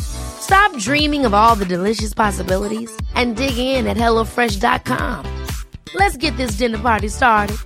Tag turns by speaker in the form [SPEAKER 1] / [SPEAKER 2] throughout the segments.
[SPEAKER 1] Stop dreaming of all the delicious possibilities and dig in at HelloFresh.com. Let's get this dinner party started.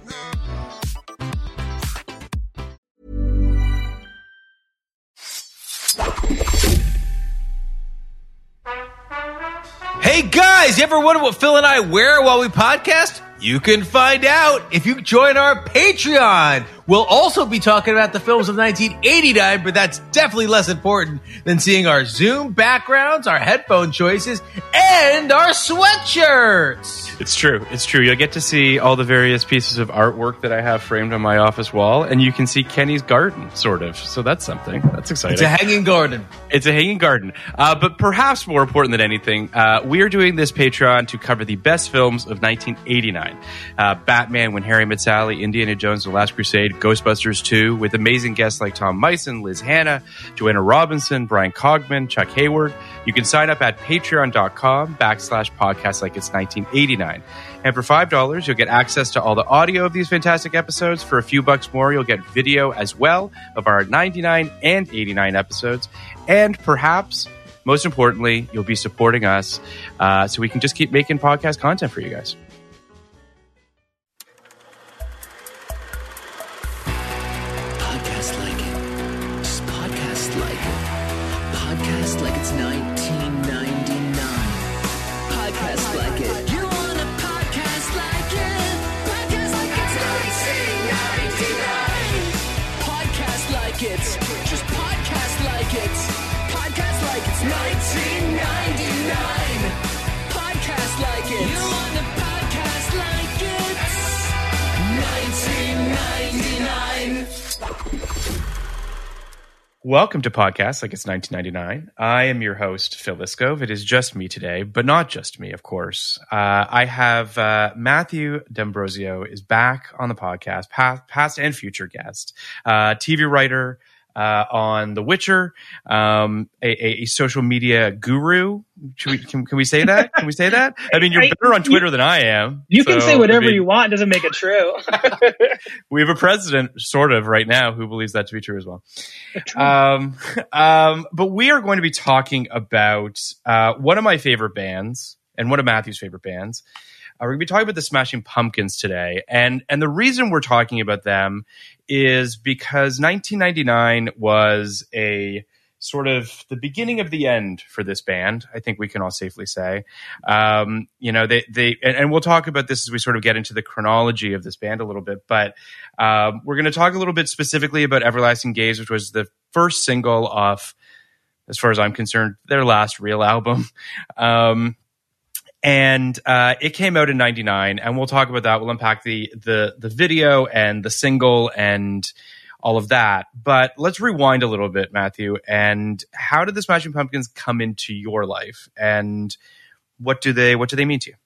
[SPEAKER 2] Hey guys, you ever wonder what Phil and I wear while we podcast? You can find out if you join our Patreon. We'll also be talking about the films of 1989, but that's definitely less important than seeing our Zoom backgrounds, our headphone choices, and our sweatshirts.
[SPEAKER 3] It's true. It's true. You'll get to see all the various pieces of artwork that I have framed on my office wall, and you can see Kenny's garden, sort of. So that's something. That's exciting.
[SPEAKER 2] It's a hanging garden.
[SPEAKER 3] It's a hanging garden. Uh, but perhaps more important than anything, uh, we are doing this Patreon to cover the best films of 1989. Uh, Batman, When Harry Met Sally, Indiana Jones, The Last Crusade, Ghostbusters 2, with amazing guests like Tom Meissen, Liz Hanna, Joanna Robinson, Bryan Cogman, Chuck Hayward. You can sign up at patreon.com backslash podcast like it's 1989. And for $5, you'll get access to all the audio of these fantastic episodes. For a few bucks more, you'll get video as well of our 99 and 89 episodes. And perhaps, most importantly, you'll be supporting us uh, so we can just keep making podcast content for you guys. Welcome to Podcast Like It's 1999. I am your host, Phil Liskov. It is just me today, but not just me, of course. Uh, I have uh, Matthew D'Ambrosio is back on the podcast, past, past and future guest, uh, TV writer uh, on The Witcher, um, a, a, social media guru. We, can, can we say that? Can we say that? I mean, you're better on Twitter than I am.
[SPEAKER 4] You can say whatever you want. It doesn't make it true.
[SPEAKER 3] we have a president, sort of, right now who believes that to be true as well. Um, um, but we are going to be talking about uh, one of my favorite bands and one of Matthew's favorite bands. Uh, we're going to be talking about the Smashing Pumpkins today, and and the reason we're talking about them is because 1999 was a sort of the beginning of the end for this band. I think we can all safely say. Um, you know, they they and, and we'll talk about this as we sort of get into the chronology of this band a little bit, but um, we're going to talk a little bit specifically about Everlasting Gaze, which was the first single off, as far as I'm concerned, their last real album. Um, and uh, it came out in '99, and we'll talk about that. We'll unpack the the the video and the single and all of that. But let's rewind a little bit, Matthew. And how did the Smashing Pumpkins come into your life, and what do they what do they mean to you?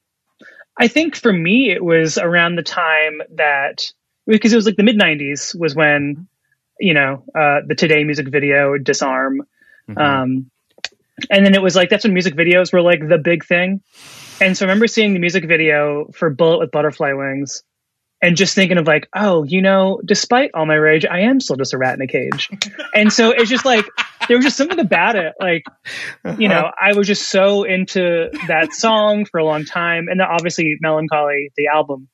[SPEAKER 4] I think for me, it was around the time that because it was like the mid '90s was when you know uh, the Today music video "Disarm," um, and then it was like that's when music videos were like the big thing. And so I remember seeing the music video for "Bullet with Butterfly Wings," and just thinking of like, oh, you know, despite all my rage, I am still just a rat in a cage. and so it's just like there was just something about it. Like, you know, I was just so into that song for a long time, and then obviously Mellon Collie, the album.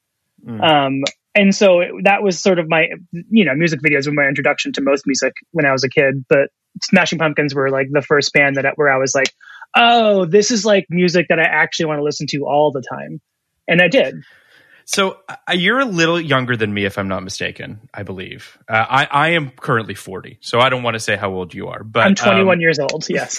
[SPEAKER 3] Mm.
[SPEAKER 4] Um, and so it, that was sort of my, you know, music videos were my introduction to most music when I was a kid. But Smashing Pumpkins were like the first band that where I was like, oh, this is like music that I actually want to listen to all the time, and I did.
[SPEAKER 3] So uh, you're a little younger than me, if I'm not mistaken. I believe uh, I, I am currently 40, so I don't want to say how old you are, but
[SPEAKER 4] I'm 21
[SPEAKER 3] um,
[SPEAKER 4] years old. Yes.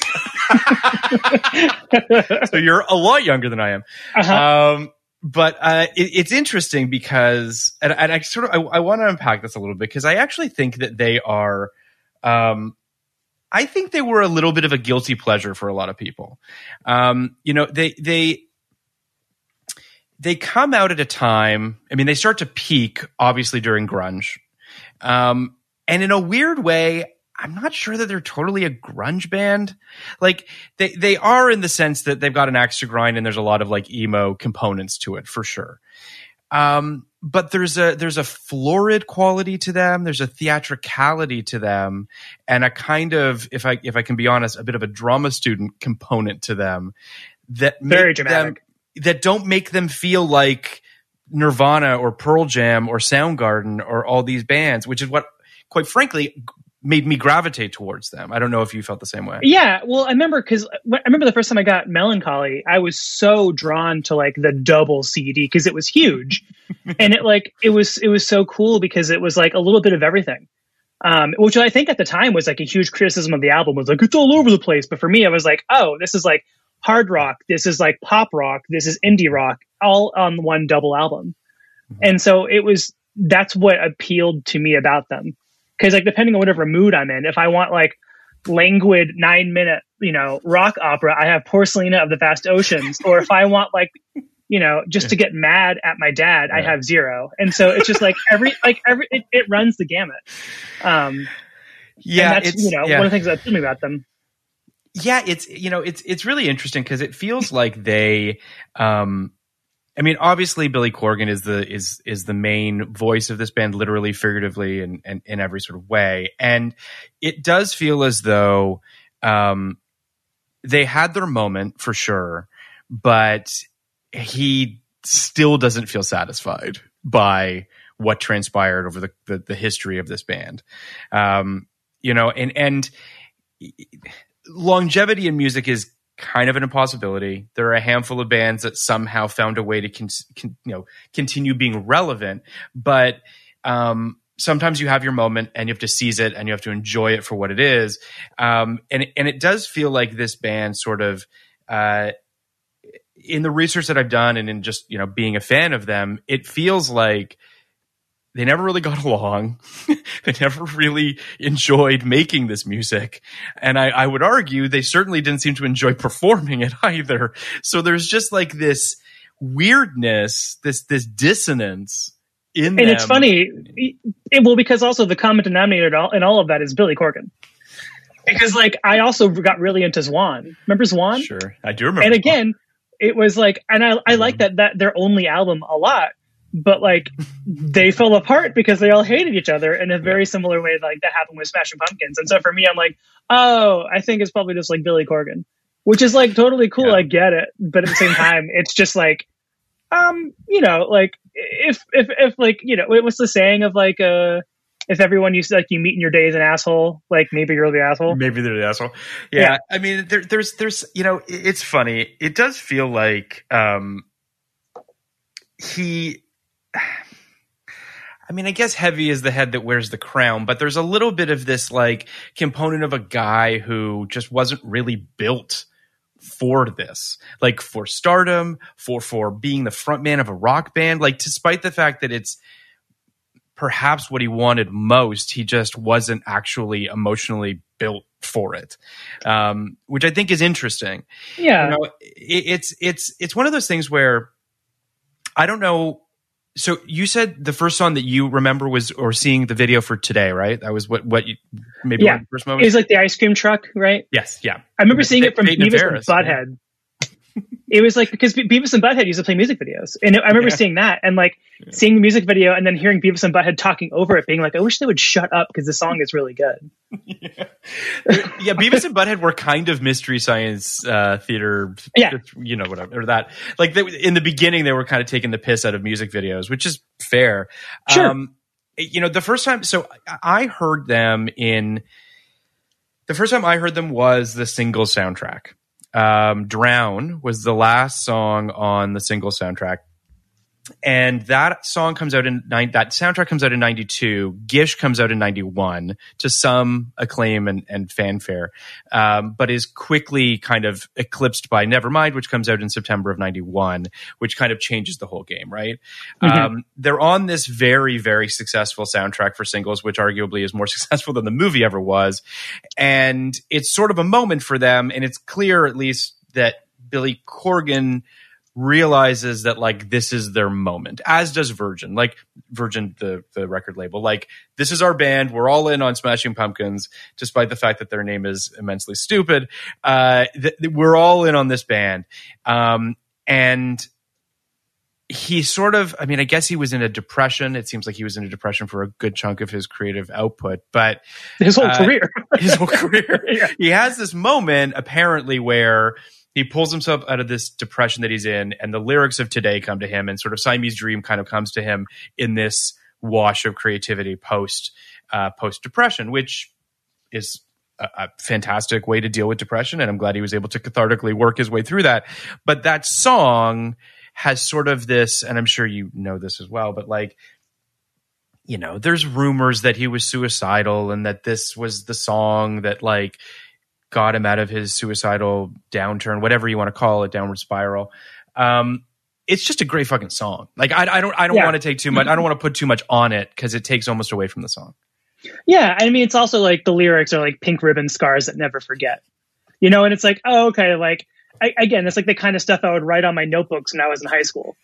[SPEAKER 3] so you're a lot younger than I am.
[SPEAKER 4] Uh-huh.
[SPEAKER 3] Um, but uh, it, it's interesting because, and, and I sort of I, I want to unpack this a little bit because I actually think that they are. Um, I think they were a little bit of a guilty pleasure for a lot of people. Um, you know, they they they come out at a time. I mean, they start to peak obviously during grunge, um, and in a weird way, I'm not sure that they're totally a grunge band. Like they they are in the sense that they've got an axe to grind and there's a lot of like emo components to it for sure. Um, but there's a there's a florid quality to them. There's a theatricality to them, and a kind of if I if I can be honest, a bit of a drama student component to them that
[SPEAKER 4] Very
[SPEAKER 3] make
[SPEAKER 4] dramatic.
[SPEAKER 3] them that don't make them feel like Nirvana or Pearl Jam or Soundgarden or all these bands, which is what, quite frankly, made me gravitate towards them. I don't know if you felt the same way.
[SPEAKER 4] Yeah, well, I remember because I remember the first time I got Mellon Collie, I was so drawn to like the double CD because it was huge, and it like it was it was so cool because it was like a little bit of everything, um, which I think at the time was like a huge criticism of the album was like it's all over the place. But for me, I was like, oh, this is like hard rock, this is like pop rock, this is indie rock, all on one double album, and so it was that's what appealed to me about them because like depending on whatever mood I'm in, if I want like languid nine minute you know rock opera, I have Porcelina of the Vast Oceans, or if I want like you know just to get mad at my dad, I have Zero, and so it's just like every like every it, it runs the gamut. Um,
[SPEAKER 3] Yeah,
[SPEAKER 4] that's
[SPEAKER 3] it's
[SPEAKER 4] you know
[SPEAKER 3] yeah.
[SPEAKER 4] one of the things that appealed me about them.
[SPEAKER 3] yeah it's you know it's it's really interesting because it feels like they um i mean obviously billy corgan is the is is the main voice of this band literally figuratively and and in every sort of way. And it does feel as though um they had their moment for sure but he still doesn't feel satisfied by what transpired over the the, the history of this band. Um you know and and longevity in music is kind of an impossibility. There are a handful of bands that somehow found a way to con- con- you know continue being relevant, but um, sometimes you have your moment and you have to seize it and you have to enjoy it for what it is. Um, and and it does feel like this band sort of. Uh, in the research that I've done and in just you know being a fan of them, it feels like they never really got along. they never really enjoyed making this music. And I, I would argue they certainly didn't seem to enjoy performing it either. So there's just like this weirdness, this, this dissonance in
[SPEAKER 4] And
[SPEAKER 3] them.
[SPEAKER 4] it's funny, it, well, because also the common denominator in all, in all of that is Billy Corgan. Because like I also got really into Zwan. Remember Zwan?
[SPEAKER 3] Sure. I do remember.
[SPEAKER 4] and again it was like and i i like mm-hmm. that that their only album a lot but like they fell apart because they all hated each other in a very similar way like that happened with smashing pumpkins and so for me i'm like oh i think it's probably just like billy corgan which is like totally cool
[SPEAKER 3] Yeah.
[SPEAKER 4] i get it but at the same time it's just like um you know like if if if like you know what's the saying of like uh if everyone you like you meet in your day is an asshole like maybe you're the asshole
[SPEAKER 3] Maybe they're the asshole. Yeah,
[SPEAKER 4] Yeah.
[SPEAKER 3] I mean, there, there's, there's, you know, it's funny. It does feel like um, he. I mean, I guess heavy is the head that wears the crown, but there's a little bit of this like component of a guy who just wasn't really built for this, like for stardom, for for being the front man of a rock band. Like, despite the fact that it's perhaps what he wanted most, he just wasn't actually emotionally built for it, um, which I think is interesting.
[SPEAKER 4] yeah
[SPEAKER 3] You know, it, it's it's it's one of those things where I don't know. So you said the first song that you remember was or seeing the video for today, right? That was what what you maybe
[SPEAKER 4] Yeah.
[SPEAKER 3] one of the first
[SPEAKER 4] it was like the ice cream truck right
[SPEAKER 3] yes, yeah.
[SPEAKER 4] I remember seeing it from Beavis and Butthead. It was like because Be- Beavis and Butthead used to play music videos, and I remember
[SPEAKER 3] Yeah.
[SPEAKER 4] seeing that and like seeing the music video, and then hearing Beavis and Butthead talking over it, being like, "I wish they would shut up because the song is really good."
[SPEAKER 3] yeah, Beavis and Butthead were kind of mystery science uh, theater.
[SPEAKER 4] Yeah.
[SPEAKER 3] you know whatever or that. Like they, in the beginning, they were kind of taking the piss out of music videos, which is fair.
[SPEAKER 4] Sure.
[SPEAKER 3] Um, you know, the first time, so I heard them in. The first time I heard them was the Singles soundtrack. Um, "Drown" was the last song on the Singles soundtrack and that song comes out in nine, that soundtrack comes out in 92 gish comes out in 91 to some acclaim and, and fanfare um, but is quickly kind of eclipsed by nevermind which comes out in september of 91 which kind of changes the whole game right? Um, they're on this very very successful soundtrack for singles which arguably is more successful than the movie ever was. And it's sort of a moment for them and it's clear at least that billy corgan realizes that like this is their moment as does virgin like virgin the the record label like this is our band we're all in on smashing pumpkins despite the fact that their name is immensely stupid uh th- th- we're all in on this band um and he sort of i mean i guess he was in a depression it seems like he was in a depression for a good chunk of his creative output but
[SPEAKER 4] His whole
[SPEAKER 3] Uh,
[SPEAKER 4] career.
[SPEAKER 3] his whole career.
[SPEAKER 4] Yeah.
[SPEAKER 3] He has this moment apparently where he pulls himself out of this depression that he's in, and the lyrics of today come to him, and sort of Siamese Dream kind of comes to him in this wash of creativity post uh, post depression, which is a, a fantastic way to deal with depression, and I'm glad he was able to cathartically work his way through that. But that song has sort of this, and I'm sure you know this as well, but like you know, there's rumors that he was suicidal and that this was the song that like got him out of his suicidal downturn, whatever you want to call it, downward spiral. Um, it's just a great fucking song. Like I, I don't, I don't
[SPEAKER 4] Yeah.
[SPEAKER 3] want to take too much. I don't want to put too much on it because it takes almost away from the song.
[SPEAKER 4] Yeah, I mean, it's also like the lyrics are like pink ribbon scars that never forget. You know, and it's like, oh, okay, like I, again, it's like the kind of stuff I would write on my notebooks when I was in high school.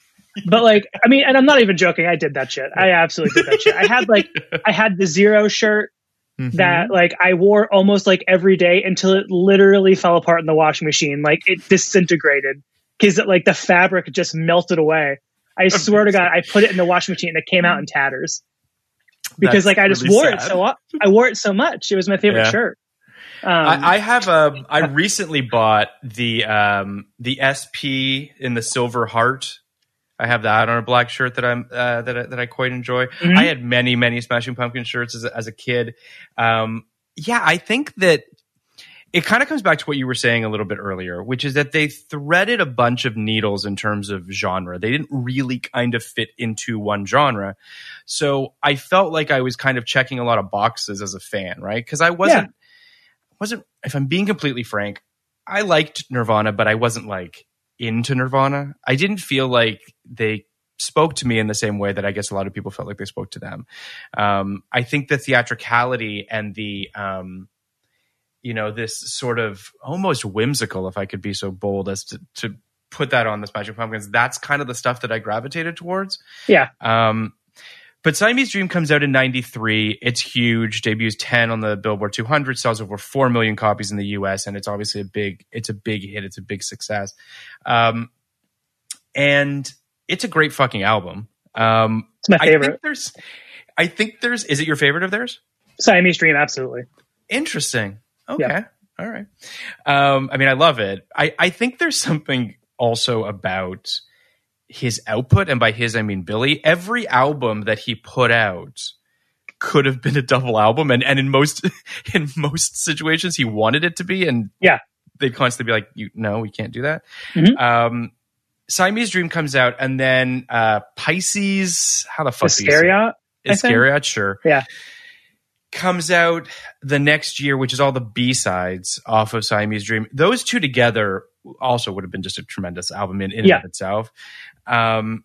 [SPEAKER 4] But like, I mean, and I'm not even joking. I did that shit. I absolutely did that shit. I had like, I had the zero shirt that like I wore almost like every day until it literally fell apart in the washing machine. Like it disintegrated because like the fabric just melted away. I swear to God, I put it in the washing machine and it came out in tatters because
[SPEAKER 3] That's
[SPEAKER 4] like I just
[SPEAKER 3] really
[SPEAKER 4] wore it so I wore it so much. It was my favorite
[SPEAKER 3] Yeah.
[SPEAKER 4] shirt. Um,
[SPEAKER 3] I, I have a. I recently bought the um the SP in the silver heart. I have that on a black shirt that I'm uh, that I, that I quite enjoy.
[SPEAKER 4] Mhm.
[SPEAKER 3] I had many many Smashing Pumpkin shirts as a, as a kid. Um, yeah, I think that it kind of comes back to what you were saying a little bit earlier, which is that they threaded a bunch of needles in terms of genre. They didn't really kind of fit into one genre. So I felt like I was kind of checking a lot of boxes as a fan, right? Because I wasn't wasn't if I'm being completely frank, I liked Nirvana, but I wasn't like into Nirvana. I didn't feel like they spoke to me in the same way that I guess a lot of people felt like they spoke to them. Um, I think the theatricality and the um, you know this sort of almost whimsical, if I could be so bold as to to put that on the Smashing Pumpkins. That's kind of the stuff that I gravitated towards.
[SPEAKER 4] yeah,
[SPEAKER 3] Um, but Siamese Dream comes out in 93. It's huge, debuts 10 on the Billboard 200, sells over 4 million copies in the US, and it's obviously a big, it's a big hit. It's a big success. Um, and it's a great fucking album. Um,
[SPEAKER 4] it's my
[SPEAKER 3] I think
[SPEAKER 4] favorite.
[SPEAKER 3] there's, I think there's, is it your favorite of theirs?
[SPEAKER 4] Siamese Dream, absolutely.
[SPEAKER 3] Interesting. Okay.
[SPEAKER 4] Yeah.
[SPEAKER 3] All right. Um, I mean, I love it. I, I think there's something also about his output, and by his I mean Billy. Every album that he put out could have been a double album, and, and in most in most situations he wanted it to be, and
[SPEAKER 4] Yeah.
[SPEAKER 3] they'd constantly be like, "You no, we can't do that."
[SPEAKER 4] Mhm.
[SPEAKER 3] Um, Siamese Dream comes out, and then uh, Pisces. How the fuck do you it?
[SPEAKER 4] Iscariot. I think.
[SPEAKER 3] Iscariot, sure.
[SPEAKER 4] Yeah.
[SPEAKER 3] Comes out the next year, which is all the B sides off of Siamese Dream. Those two together also would have been just a tremendous album in, in
[SPEAKER 4] Yeah.
[SPEAKER 3] and of itself. Um,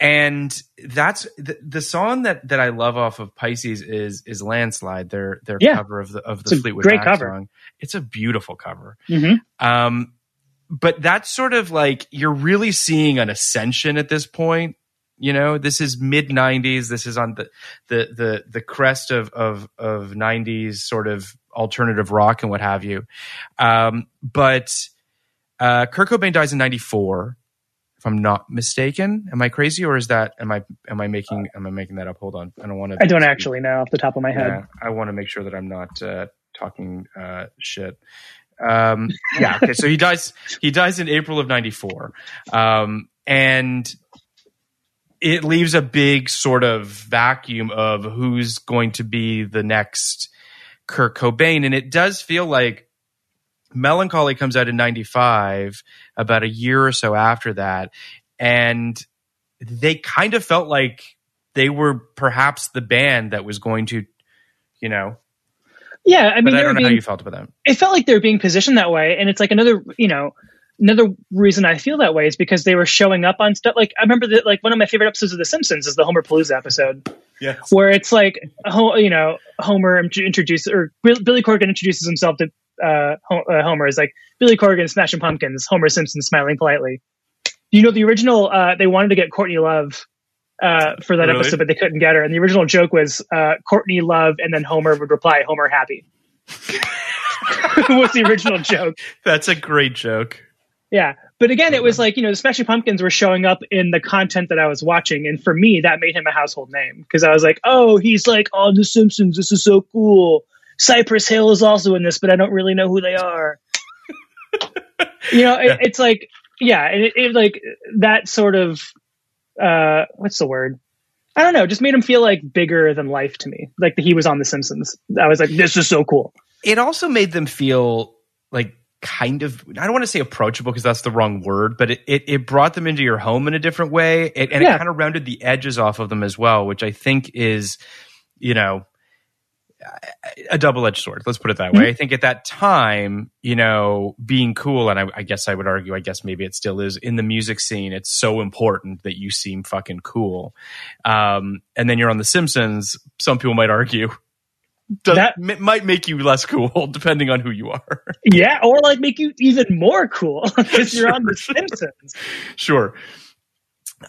[SPEAKER 3] and that's the, the song that that I love off of Pisces is is Landslide, their their
[SPEAKER 4] Yeah.
[SPEAKER 3] cover of the of the Fleetwood
[SPEAKER 4] great
[SPEAKER 3] Mac
[SPEAKER 4] cover.
[SPEAKER 3] song. It's a beautiful cover.
[SPEAKER 4] hmm
[SPEAKER 3] Um, but that's sort of like you're really seeing an ascension at this point. You know, this is mid '90s. This is on the the the the crest of of of '90s sort of alternative rock and what have you. Um, but Uh, Kurt Cobain dies in '94, if I'm not mistaken. Am I crazy, or is that am I am I making am I making that up? Hold on, I don't want to.
[SPEAKER 4] I don't actually know off the top of my head.
[SPEAKER 3] Yeah, I want to make sure that I'm not uh, talking uh, shit. Um, yeah. Okay. So he dies. He dies in April of '94, um, and it leaves a big sort of vacuum of who's going to be the next Kurt Cobain, and it does feel like Mellon Collie comes out in '95, about a year or so after that, and they kind of felt like they were perhaps the band that was going to, you know.
[SPEAKER 4] Yeah, I mean,
[SPEAKER 3] But I don't know how you felt about them.
[SPEAKER 4] it felt like they were being positioned that way and it's like another you know another reason i feel that way is because they were showing up on stuff like i remember that like one of my favorite episodes of the simpsons is the Homerpalooza episode
[SPEAKER 3] Yes.
[SPEAKER 4] where it's like you know homer introduces or billy corgan introduces himself to uh, uh, homer is like billy corgan smashing pumpkins homer simpson smiling politely you know the original uh, they wanted to get courtney love uh, for that
[SPEAKER 3] Really?
[SPEAKER 4] episode but they couldn't get her and the original joke was uh, courtney love and then homer would reply homer happy was the original joke
[SPEAKER 3] That's a great joke.
[SPEAKER 4] yeah. But again, it was like, you know, the Smashing Pumpkins were showing up in the content that I was watching. And for me, that made him a household name because I was like, oh, he's like on The Simpsons. This is so cool. Cypress Hill is also in this, but I don't really know who they are. you know, it, it's like, yeah, and it, it like that sort of, uh, what's the word? I don't know, just made him feel like bigger than life to me. Like he was on The Simpsons. I was like, this is so cool.
[SPEAKER 3] It also made them feel like kind of I don't want to say approachable because that's the wrong word, but it, it, it brought them into your home in a different way. It, and it kind of rounded the edges off of them as well, which I think is, you know, a double edged sword. Let's put it that way. I think at that time, you know, being cool, and I, I guess I would argue, I guess maybe it still is in the music scene. It's so important that you seem fucking cool. Um, and then you're on The Simpsons. Some people might argue does,
[SPEAKER 4] That-
[SPEAKER 3] m- might make you less cool depending on who you are.
[SPEAKER 4] Yeah, or like make you even more cool because you're on The
[SPEAKER 3] Sure.
[SPEAKER 4] Simpsons.
[SPEAKER 3] sure.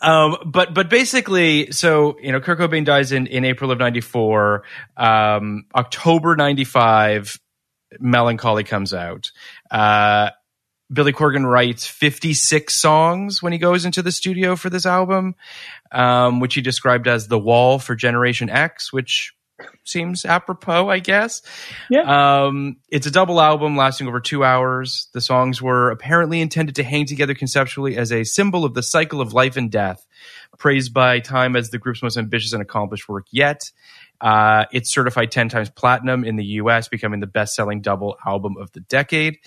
[SPEAKER 3] Um, but but basically, so you know, Kurt Cobain dies in in April of '94. Um, October '95, Mellon Collie comes out. Uh, Billy Corgan writes 56 songs when he goes into the studio for this album, um, which he described as the wall for Generation X, which seems apropos, I guess.
[SPEAKER 4] Yeah.
[SPEAKER 3] Um, it's a double album lasting over two hours. The songs were apparently intended to hang together conceptually as a symbol of the cycle of life and death, praised by Time as the group's most ambitious and accomplished work yet. Uh, it's certified 10 times platinum in the US, becoming the best selling double album of the decade.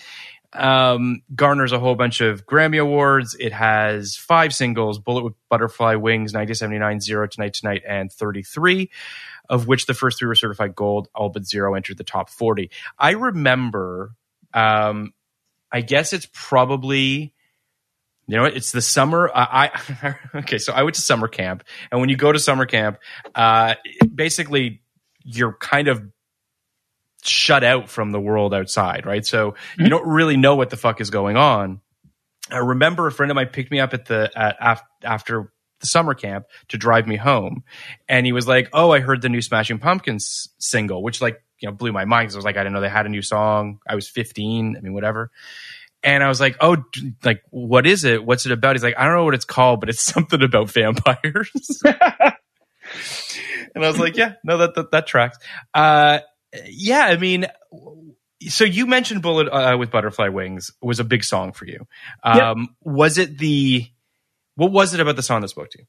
[SPEAKER 3] Um, garners a whole bunch of Grammy Awards. It has five singles Bullet with Butterfly Wings, 1979, Zero Tonight Tonight, and 33 of which the first three were certified gold. All but zero entered the top 40. I remember, um, I guess it's probably, you know, it's the summer. I, I okay, so I went to summer camp, and when you go to summer camp, uh, basically you're kind of shut out from the world outside, right? So you don't really know what the fuck is going on. I remember a friend of mine picked me up at the at, af- after the summer camp to drive me home, and he was like, "Oh, I heard the new Smashing Pumpkins single," which like you know blew my mind because I was like, I didn't know they had a new song. I was 15. I mean, whatever. And I was like, "Oh, like what is it? What's it about?" He's like, "I don't know what it's called, but it's something about vampires." and I was like, "Yeah, no, that that, that tracks." Uh, yeah, I mean, so you mentioned "Bullet uh, with Butterfly Wings" was a big song for you. Um, Was it the what was it about the song that spoke to you?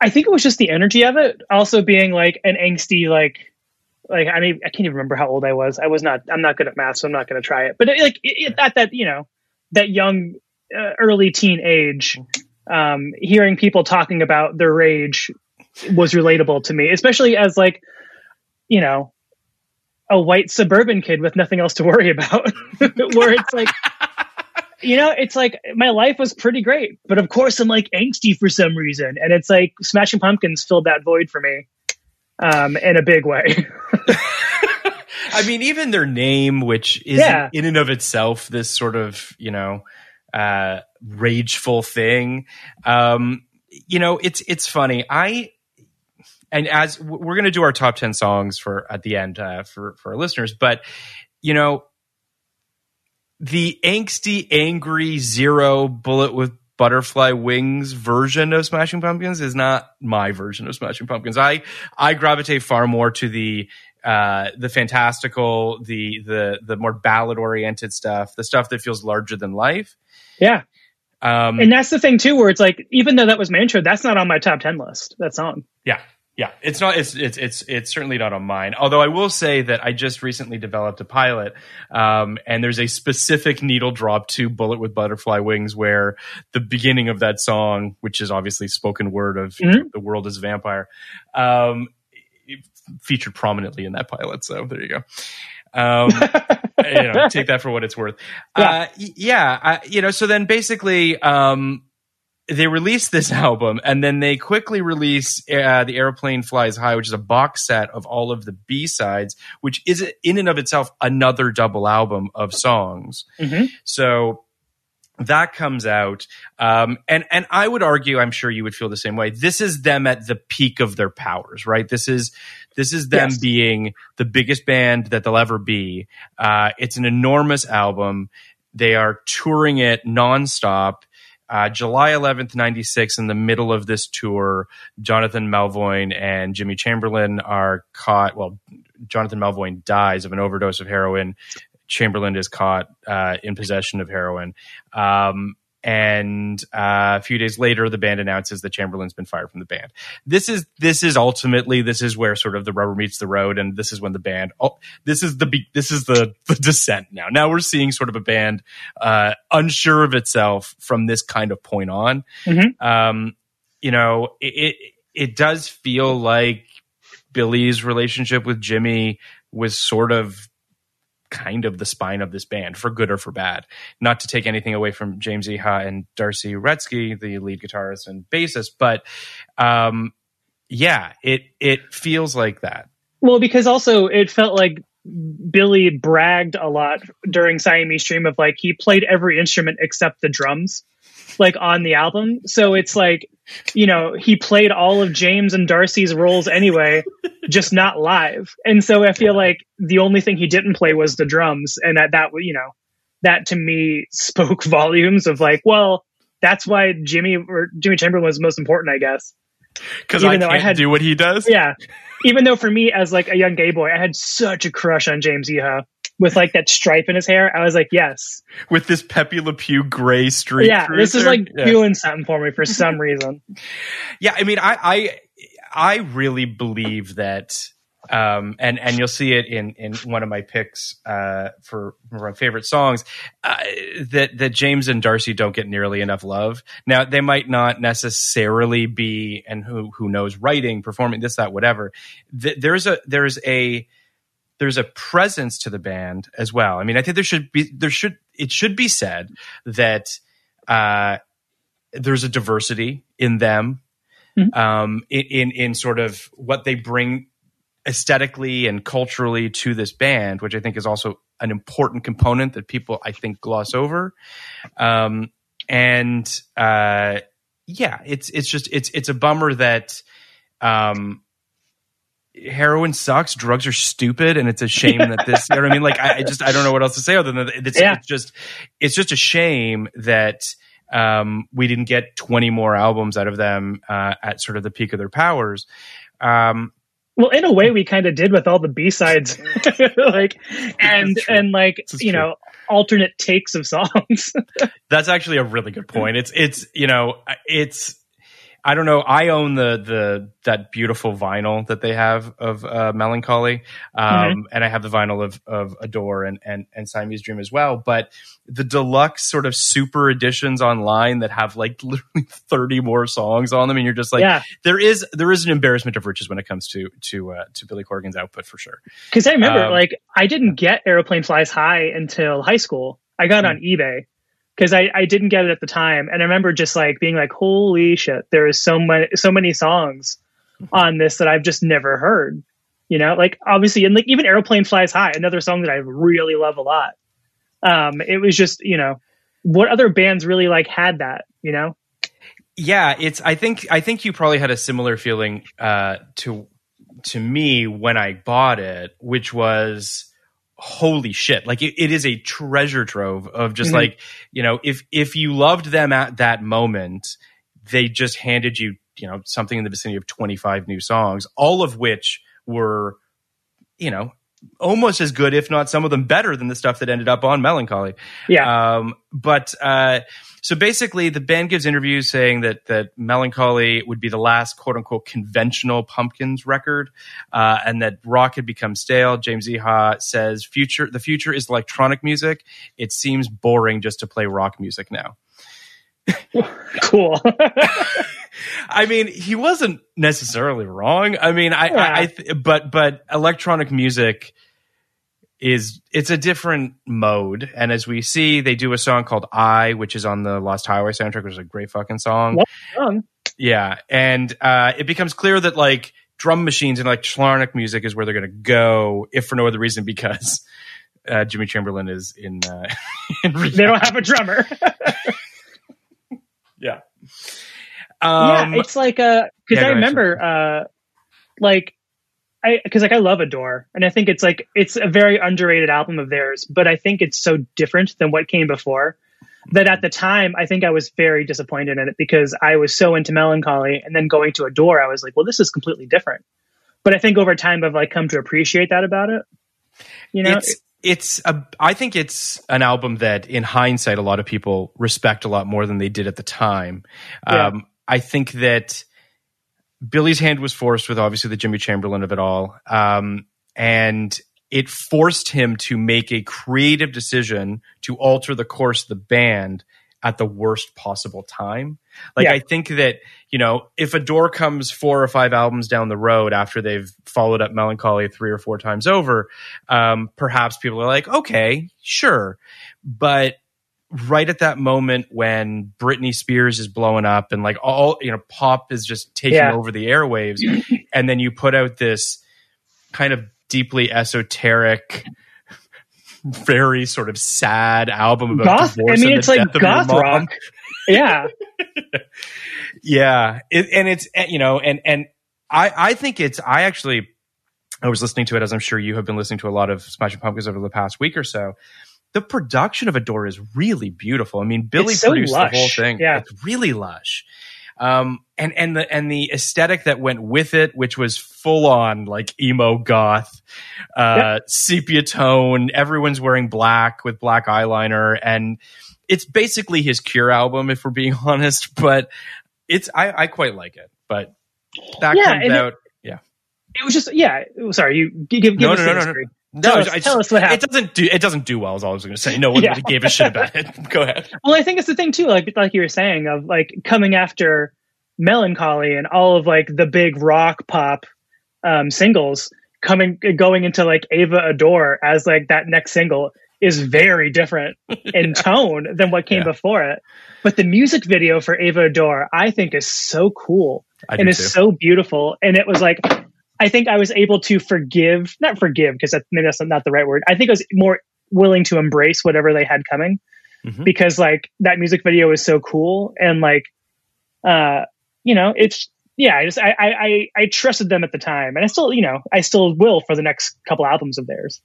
[SPEAKER 4] I think it was just the energy of it, also being like an angsty, like, like I mean, I can't even remember how old I was. I was not. I'm not good at math, so I'm not going to try it. But it, like it, it, at that, you know, that young, uh, early teen age, um, hearing people talking about their rage was relatable to me, especially as like, you know, a white suburban kid with nothing else to worry about, where it's like. You know, it's like my life was pretty great, but of course I'm like angsty for some reason, and it's like Smashing Pumpkins filled that void for me, um, in a big way.
[SPEAKER 3] I mean, even their name, which is
[SPEAKER 4] Yeah.
[SPEAKER 3] in and of itself this sort of, you know, uh, rageful thing. Um, you know, it's it's funny. I and as we're going to do our top ten songs for at the end uh, for for our listeners, but you know, the angsty, angry zero bullet with butterfly wings version of Smashing Pumpkins is not my version of Smashing Pumpkins. I I gravitate far more to the uh, the fantastical, the the the more ballad oriented stuff, the stuff that feels larger than life.
[SPEAKER 4] Yeah.
[SPEAKER 3] Um,
[SPEAKER 4] And that's the thing too, where it's like, even though that was my intro, that's not on my top ten list. That song.
[SPEAKER 3] Yeah. Yeah, it's not. It's it's it's it's certainly not on mine. Although I will say that I just recently developed a pilot, um, and there's a specific needle drop to "Bullet with Butterfly Wings" where the beginning of that song, which is obviously spoken word of
[SPEAKER 4] Mhm.
[SPEAKER 3] "The World Is a Vampire," um, featured prominently in that pilot. So there you go. Um, you know, take that for what it's worth. Uh, yeah, I, you know. So then basically, um, they release this album and then they quickly release uh, the Aeroplane Flies High which is a box set of all of the b-sides which is in and of itself another double album of songs.
[SPEAKER 4] Mhm.
[SPEAKER 3] so that comes out. Um, and and i would argue i'm sure you would feel the same way this is them at the peak of their powers right? This is this is them
[SPEAKER 4] Yes.
[SPEAKER 3] being the biggest band that they'll ever be. Uh, it's an enormous album. They are touring it nonstop uh, July 11th, 96, in the middle of this tour, Jonathan Melvoin and Jimmy Chamberlin are caught. Well, Jonathan Melvoin dies of an overdose of heroin. Chamberlin is caught uh, in possession of heroin. Um, and uh, a few days later, the band announces that Chamberlin's been fired from the band. This is this is ultimately this is where sort of the rubber meets the road, and this is when the band. Oh, this is the be- this is the the descent now. Now we're seeing sort of a band uh, unsure of itself from this kind of point on.
[SPEAKER 4] Mhm.
[SPEAKER 3] Um, you know, it, it it does feel like Billy's relationship with Jimmy was sort of kind of the spine of this band for good or for bad. Not to take anything away from James Iha and D'arcy Wretzky, the lead guitarist and bassist, but um, yeah, it it feels like that.
[SPEAKER 4] Well, because also it felt like Billy bragged a lot during Siamese Dream of like he played every instrument except the drums, like on the album. So it's like, you know, he played all of James and Darcy's roles anyway, just not live. And so I feel like the only thing he didn't play was the drums, and that that you know, that to me spoke volumes of like, well, that's why Jimmy or Jimmy Chamberlin was most important, I guess.
[SPEAKER 3] Because
[SPEAKER 4] Even
[SPEAKER 3] I
[SPEAKER 4] though
[SPEAKER 3] can't
[SPEAKER 4] I had-
[SPEAKER 3] do what he does.
[SPEAKER 4] Yeah. Even though for me, as like a young gay boy, I had such a crush on James Iha with like that stripe in his hair. I was like, yes,
[SPEAKER 3] With this Pepe Le Pew gray street.
[SPEAKER 4] yeah, this is like
[SPEAKER 3] Yeah.
[SPEAKER 4] doing something for me for some reason.
[SPEAKER 3] Yeah, I mean, I I I really believe that, um, and and you'll see it in in one of my picks uh, for, for my favorite songs uh, that that James and Darcy don't get nearly enough love. Now they might not necessarily be, and who who knows, writing, performing, this, that, whatever. Th- there's a there's a there's a presence to the band as well. I mean, I think there should be there should it should be said that uh, there's a diversity in them um, in, in in sort of what they bring aesthetically and culturally to this band, which I think is also an important component that people I think gloss over. Um, and uh, yeah, it's it's just it's it's a bummer that um, heroin sucks, drugs are stupid, and it's a shame that this. You know what I mean? Like I, I just I don't know what else to say other than that it's,
[SPEAKER 4] Yeah.
[SPEAKER 3] it's just it's just a shame that um, we didn't get 20 more albums out of them uh, at sort of the peak of their powers. Um,
[SPEAKER 4] Well, in a way, we kind of did with all the B sides, like, and
[SPEAKER 3] This is true.
[SPEAKER 4] and like you
[SPEAKER 3] true.
[SPEAKER 4] know, alternate takes of songs.
[SPEAKER 3] that's actually a really good point. It's it's you know it's I don't know. I own the the that beautiful vinyl that they have of uh, Mellon Collie, um, and I have the vinyl of of Adore and and and Siamese Dream as well. But the deluxe sort of super editions online that have like literally thirty more songs on them, and you're just like,
[SPEAKER 4] yeah,
[SPEAKER 3] there is there is an embarrassment of riches when it comes to to uh, to Billy Corgan's output for sure.
[SPEAKER 4] because I remember
[SPEAKER 3] Um,
[SPEAKER 4] like I didn't get Aeroplane Flies High until high school. I got it on eBay because I, I didn't get it at the time, and I remember just like being like, "Holy shit!" There is so many so many songs on this that I've just never heard. You know, like obviously, and like even Aeroplane Flies High, another song that I really love a lot. Um, it was just you know, what other bands really like had that? You know,
[SPEAKER 3] yeah it's i think i think you probably had a similar feeling uh to to me when i bought it which was holy shit like it, it is a treasure trove of just
[SPEAKER 4] Mhm.
[SPEAKER 3] like you know if if you loved them at that moment they just handed you you know something in the vicinity of 25 new songs all of which were you know almost as good if not some of them better than the stuff that ended up on Mellon Collie
[SPEAKER 4] Yeah.
[SPEAKER 3] um, but uh, so basically, the band gives interviews saying that that Mellon Collie would be the last quote unquote conventional Pumpkins record, uh, and that rock had become stale. James Iha says, "Future, the future is electronic music. It seems boring just to play rock music now."
[SPEAKER 4] cool.
[SPEAKER 3] I mean, he wasn't necessarily wrong. I mean, I,
[SPEAKER 4] Yeah.
[SPEAKER 3] I, I th- but but electronic music is it's a different mode, and as we see, they do a song called "I," which is on the Lost Highway soundtrack, which is a great fucking song.
[SPEAKER 4] Well done.
[SPEAKER 3] Yeah, and uh, it becomes clear that like drum machines and electronic music is where they're going to go, if for no other reason because uh, Jimmy Chamberlin is in. Uh, in
[SPEAKER 4] they don't have a drummer.
[SPEAKER 3] yeah. Um,
[SPEAKER 4] yeah, it's like uh because
[SPEAKER 3] yeah,
[SPEAKER 4] I remember uh like I because like I love Adore and I think it's like it's a very underrated album of theirs, but I think it's so different than what came before that at the time I think I was very disappointed in it because I was so into Mellon Collie and then going to Adore I was like, well this is completely different. But I think over time I've like come to appreciate that about it. You know,
[SPEAKER 3] it's it's a I think it's an album that in hindsight a lot of people respect a lot more than they did at the time.
[SPEAKER 4] Yeah.
[SPEAKER 3] Um, I think that Billy's hand was forced with obviously the Jimmy Chamberlin of it all. Um, and it forced him to make a creative decision to alter the course of the band at the worst possible time. Like
[SPEAKER 4] Yeah.
[SPEAKER 3] I think that, you know, if Adore comes four or five albums down the road after they've followed up Mellon Collie three or four times over, um, perhaps people are like, okay, sure. But right at that moment when Britney Spears is blowing up and like all, you know, pop is just taking
[SPEAKER 4] Yeah.
[SPEAKER 3] over the airwaves, and then you put out this kind of deeply esoteric, very sort of sad album about
[SPEAKER 4] goth. I mean, it's like goth rock. Yeah,
[SPEAKER 3] Yeah, it, and it's eh, you know, and and I I think it's I actually I was listening to it as I'm sure you have been listening to a lot of Smashing Pumpkins over the past week or so. The production of Adore is really beautiful. I mean, Billy
[SPEAKER 4] so
[SPEAKER 3] produced
[SPEAKER 4] lush.
[SPEAKER 3] the whole thing.
[SPEAKER 4] Yeah.
[SPEAKER 3] It's really lush. Um, and and the and the aesthetic that went with it, which was full on like emo goth, uh, sepia tone. Everyone's wearing black with black eyeliner, and it's basically his Cure album, if we're being honest. But it's I, I quite like it. But that
[SPEAKER 4] Yeah,
[SPEAKER 3] comes
[SPEAKER 4] and it-
[SPEAKER 3] out. yeah.
[SPEAKER 4] it was just yeah. Sorry, you give give
[SPEAKER 3] No,
[SPEAKER 4] us
[SPEAKER 3] no, no, no, no. No,
[SPEAKER 4] Tell us-
[SPEAKER 3] I
[SPEAKER 4] tell us what
[SPEAKER 3] It doesn't do. It doesn't do well. Is all I was going to say. No one
[SPEAKER 4] Yeah.
[SPEAKER 3] really gave a shit about it. Go ahead.
[SPEAKER 4] Well, I think it's the thing too, like like you were saying, of like coming after Mellon Collie and all of like the big rock pop um, singles coming going into like Ava Adore as like that next single is very different in tone than what came
[SPEAKER 3] Yeah.
[SPEAKER 4] before it. But the music video for Ava Adore, I think, is so cool
[SPEAKER 3] I
[SPEAKER 4] and
[SPEAKER 3] is
[SPEAKER 4] so beautiful. And it was like, I think I was able to forgive, not forgive, because that, maybe that's not the right word. I think I was more willing to embrace whatever they had coming
[SPEAKER 3] Mhm.
[SPEAKER 4] because like that music video was so cool and like, uh, you know, it's yeah. I just I, I I I trusted them at the time, and I still you know I still will for the next couple albums of theirs.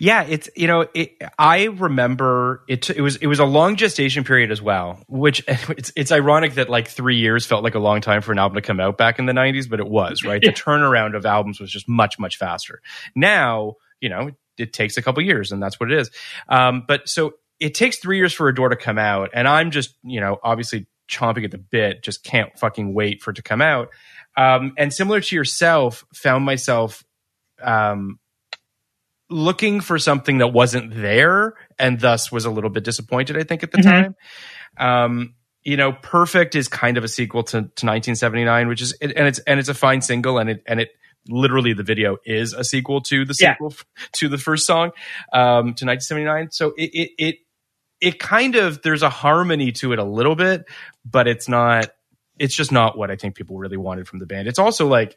[SPEAKER 3] Yeah, it's you know, it, I remember it. It was it was a long gestation period as well, which it's it's ironic that like three years felt like a long time for an album to come out back in the '90s, but it was right.
[SPEAKER 4] Yeah.
[SPEAKER 3] The turnaround of albums was just much much faster. Now, you know, it, it takes a couple years, and that's what it is. Um, but so it takes three years for Adore to come out, and I'm just you know obviously chomping at the bit, just can't fucking wait for it to come out. Um, and similar to yourself, found myself um, looking for something that wasn't there and thus was a little bit disappointed, I think, at the
[SPEAKER 4] Mhm.
[SPEAKER 3] time. Um, you know, Perfect is kind of a sequel to, to 1979, which is, and it's, and it's a fine single and it, and it literally the video is a sequel to the sequel f- to the first song, um, to 1979. So it, it, it, it kind of, there's a harmony to it a little bit, but it's not, it's just not what I think people really wanted from the band. It's also like,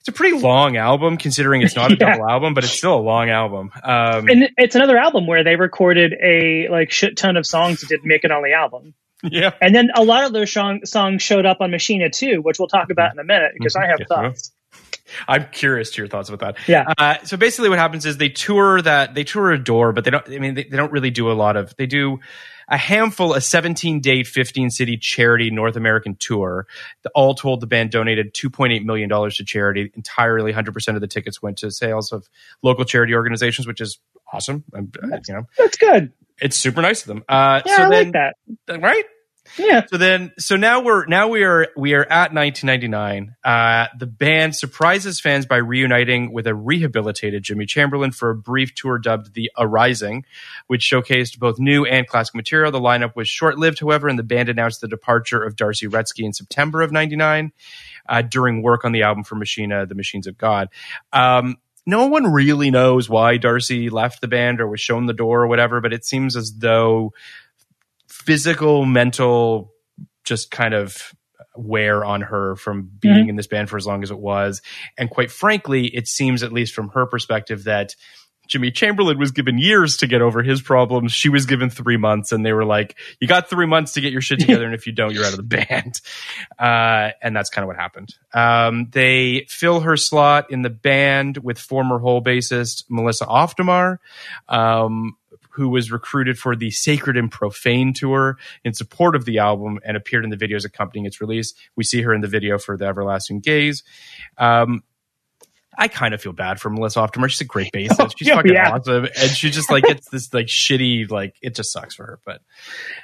[SPEAKER 3] it's a pretty long album considering it's not a
[SPEAKER 4] Yeah.
[SPEAKER 3] double album, but it's still a long album. Um,
[SPEAKER 4] And it's another album where they recorded a like shit ton of songs that didn't make it on the album.
[SPEAKER 3] yeah.
[SPEAKER 4] And then a lot of those song, songs showed up on Machina too, which we'll talk about in a minute because I have
[SPEAKER 3] will.
[SPEAKER 4] thoughts.
[SPEAKER 3] I'm curious to your thoughts about that.
[SPEAKER 4] Yeah.
[SPEAKER 3] Uh, so basically, what happens is they tour that they tour Adore, but they don't. I mean, they, they don't really do a lot of. They do a handful, a 17 date, 15 city charity North American tour. All told, the band donated 2.8 million dollars to charity. Entirely, 100 percent of the tickets went to sales of local charity organizations, which is awesome. I'm, you know,
[SPEAKER 4] That's good.
[SPEAKER 3] it's super nice of them. Uh,
[SPEAKER 4] Yeah,
[SPEAKER 3] so
[SPEAKER 4] I
[SPEAKER 3] then,
[SPEAKER 4] like that.
[SPEAKER 3] right?
[SPEAKER 4] Yeah.
[SPEAKER 3] So then, so now we're now we are we are at 1999. Uh, the band surprises fans by reuniting with a rehabilitated Jimmy Chamberlin for a brief tour dubbed "The Arising," which showcased both new and classic material. The lineup was short-lived, however, and the band announced the departure of D'arcy Wretzky in September of '99 uh, during work on the album for Machina, "The Machines of God." Um, no one really knows why Darcy left the band or was shown the door or whatever, but it seems as though physical, mental, just kind of wear on her from being in this band for as long as it was. And quite frankly, it seems, at least from her perspective, that Jimmy Chamberlin was given years to get over his problems. She was given three months, and they were like, "You got three months to get your shit together, and if you don't, you're out of the band." Uh, and that's kind of what happened. Um, they fill her slot in the band with former Hole bassist Melissa Auf der Maur, um, who was recruited for the Sacred and Profane tour in support of the album and appeared in the videos accompanying its release. We see her in the video for The Everlasting Gaze. Um, I kind of feel bad for Melissa Auf der Maur. She's a great bassist. She's
[SPEAKER 4] Yeah,
[SPEAKER 3] fucking
[SPEAKER 4] yeah.
[SPEAKER 3] awesome, and she just like gets this like shitty like it just sucks for her. But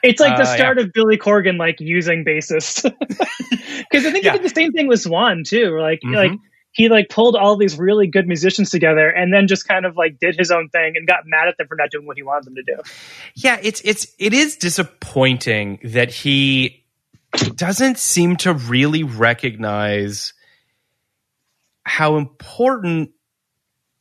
[SPEAKER 4] It's like the
[SPEAKER 3] Uh,
[SPEAKER 4] start of Billy Corgan like using bassist. Because I think
[SPEAKER 3] Yeah.
[SPEAKER 4] he did the same thing with Zwan too. Like
[SPEAKER 3] Mhm.
[SPEAKER 4] like he like pulled all these really good musicians together and then just kind of like did his own thing and got mad at them for not doing what he wanted them to do.
[SPEAKER 3] yeah, it's it's it is disappointing that he doesn't seem to really recognize how important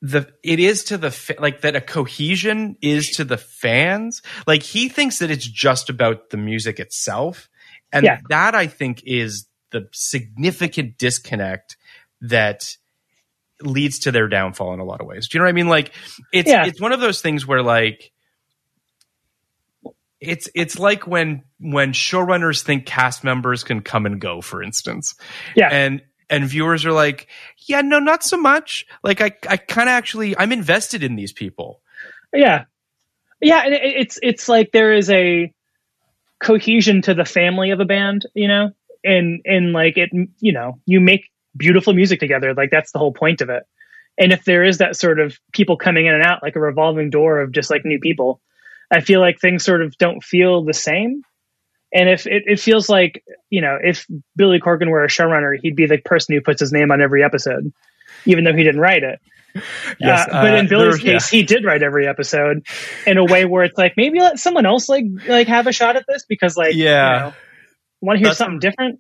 [SPEAKER 3] the it is to the like that a cohesion is to the fans like he thinks that it's just about the music itself and
[SPEAKER 4] Yeah.
[SPEAKER 3] that i think is the significant disconnect that leads to their downfall in a lot of ways. Do you know what i mean? Like it's
[SPEAKER 4] Yeah.
[SPEAKER 3] it's one of those things where like it's it's like when when showrunners think cast members can come and go for instance.
[SPEAKER 4] Yeah.
[SPEAKER 3] and and viewers are like yeah no not so much. Like i i kind of actually i'm invested in these people.
[SPEAKER 4] Yeah, yeah, and it, it's it's like there is a cohesion to the family of a band, you know, and and like it, you know, you make beautiful music together. Like that's the whole point of it. And if there is that sort of people coming in and out, like a revolving door of just like new people, I feel like things sort of don't feel the same. And if it, it feels like, you know, if Billy Corgan were a showrunner, he'd be the person who puts his name on every episode, even though he didn't write it.
[SPEAKER 3] Yes,
[SPEAKER 4] Uh, but
[SPEAKER 3] uh,
[SPEAKER 4] in Billy's
[SPEAKER 3] there-
[SPEAKER 4] case, he did write every episode in a way where it's like maybe let someone else like like have a shot at this because like
[SPEAKER 3] Yeah.
[SPEAKER 4] want to hear
[SPEAKER 3] That's-
[SPEAKER 4] something different.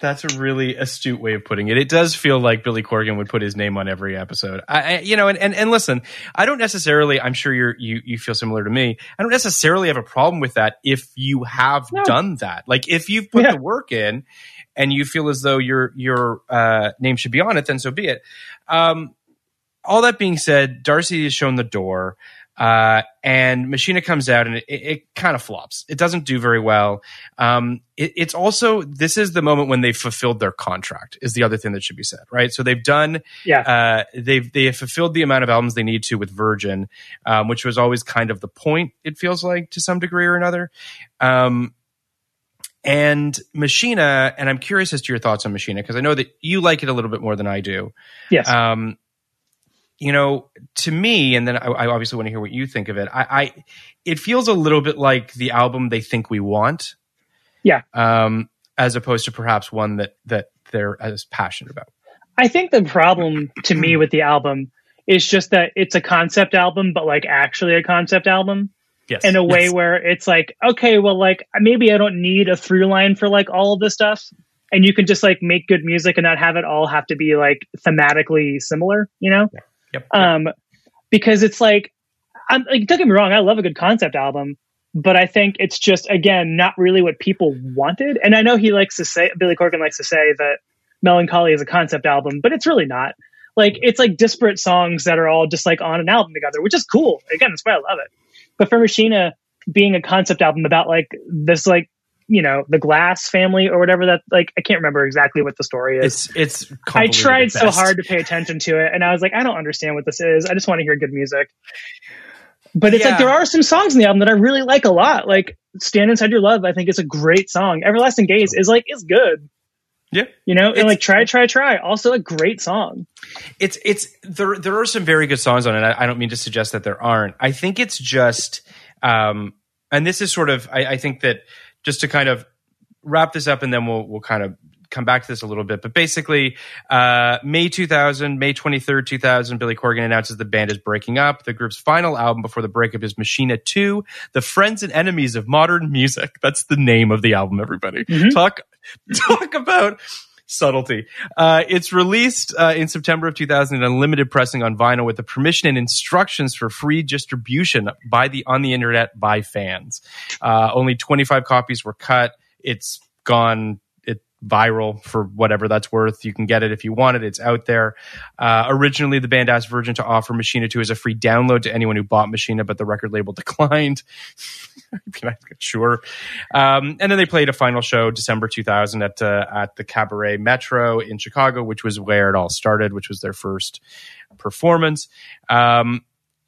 [SPEAKER 3] That's a really astute way of putting it. It does feel like billy corgan would put his name on every episode. I, I you know and, and and listen i don't necessarily i'm sure you're you you feel similar to me. I don't necessarily have a problem with that if you have
[SPEAKER 4] No.
[SPEAKER 3] done that. Like if you've put
[SPEAKER 4] Yeah.
[SPEAKER 3] the work in and you feel as though your your uh, name should be on it then so be it. Um all that being said, D'arcy is shown the door, uh, and Machina comes out, and it, it, kind of flops. It doesn't do very well. Um, it, it's also this is the moment when they've fulfilled their contract. Is the other thing that should be said, right? So they've done,
[SPEAKER 4] Yeah.
[SPEAKER 3] uh, they've they have fulfilled the amount of albums they need to with Virgin, um, which was always kind of the point. It feels like to some degree or another. Um, and Machina, and I'm curious as to your thoughts on Machina because I know that you like it a little bit more than I do
[SPEAKER 4] yes.
[SPEAKER 3] um, you know, to me, and then I, I obviously want to hear what you think of it. I, I, it feels a little bit like the album they think we want,
[SPEAKER 4] Yeah.
[SPEAKER 3] um, as opposed to perhaps one that that they're as passionate about.
[SPEAKER 4] I think the problem to me with the album is just that it's a concept album, but like actually a concept album
[SPEAKER 3] Yes,
[SPEAKER 4] in a way
[SPEAKER 3] Yes.
[SPEAKER 4] where it's like, okay, well, like maybe I don't need a through line for like all of this stuff. And you can just like make good music and not have it all have to be like thematically similar, you know?
[SPEAKER 3] Yep.
[SPEAKER 4] Um, because it's like, I'm like, don't get me wrong, I love a good concept album, but I think it's just again not really what people wanted. And I know he likes to say, Billy Corgan likes to say that Mellon Collie is a concept album, but it's really not. Like it's like disparate songs that are all just like on an album together, which is cool. Again, that's why I love it. But for Machina being a concept album about like this like you know the Glass family or whatever that like I can't remember exactly what the story is.
[SPEAKER 3] It's it's.
[SPEAKER 4] I tried so hard to pay attention to it, and I was like, I don't understand what this is. I just want to hear good music. But it's
[SPEAKER 3] Yeah.
[SPEAKER 4] like there are some songs in the album that I really like a lot. Like "Stand Inside Your Love," I think is a great song. "Everlasting Gaze" is like is good.
[SPEAKER 3] Yeah.
[SPEAKER 4] You know,
[SPEAKER 3] It's-
[SPEAKER 4] and like "Try, Try, Try" also a great song.
[SPEAKER 3] it's it's there there are some very good songs on it I, I don't mean to suggest that there aren't i think it's just um and this is sort of I, I think that just to kind of wrap this up and then we'll we'll kind of come back to this a little bit. But basically uh may 2000 may 23rd 2000 billy corgan announces the band is breaking up. The group's final album before the breakup is machina 2 the friends and enemies of modern music. That's the name of the album everybody. Talk talk about subtlety. Uh, it's released uh, in September of 2000 in unlimited pressing on vinyl with the permission and instructions for free distribution by the on the internet by fans. Uh, only 25 copies were cut. It's gone viral for whatever that's worth. You can get it if you want it. It's out there. Uh, originally, the band asked Virgin to offer Machina 2 as a free download to anyone who bought Machina, but the record label declined. sure. Um, and then they played a final show December 2000 at uh, at the Cabaret Metro in Chicago, which was where it all started, which was their first performance. Um,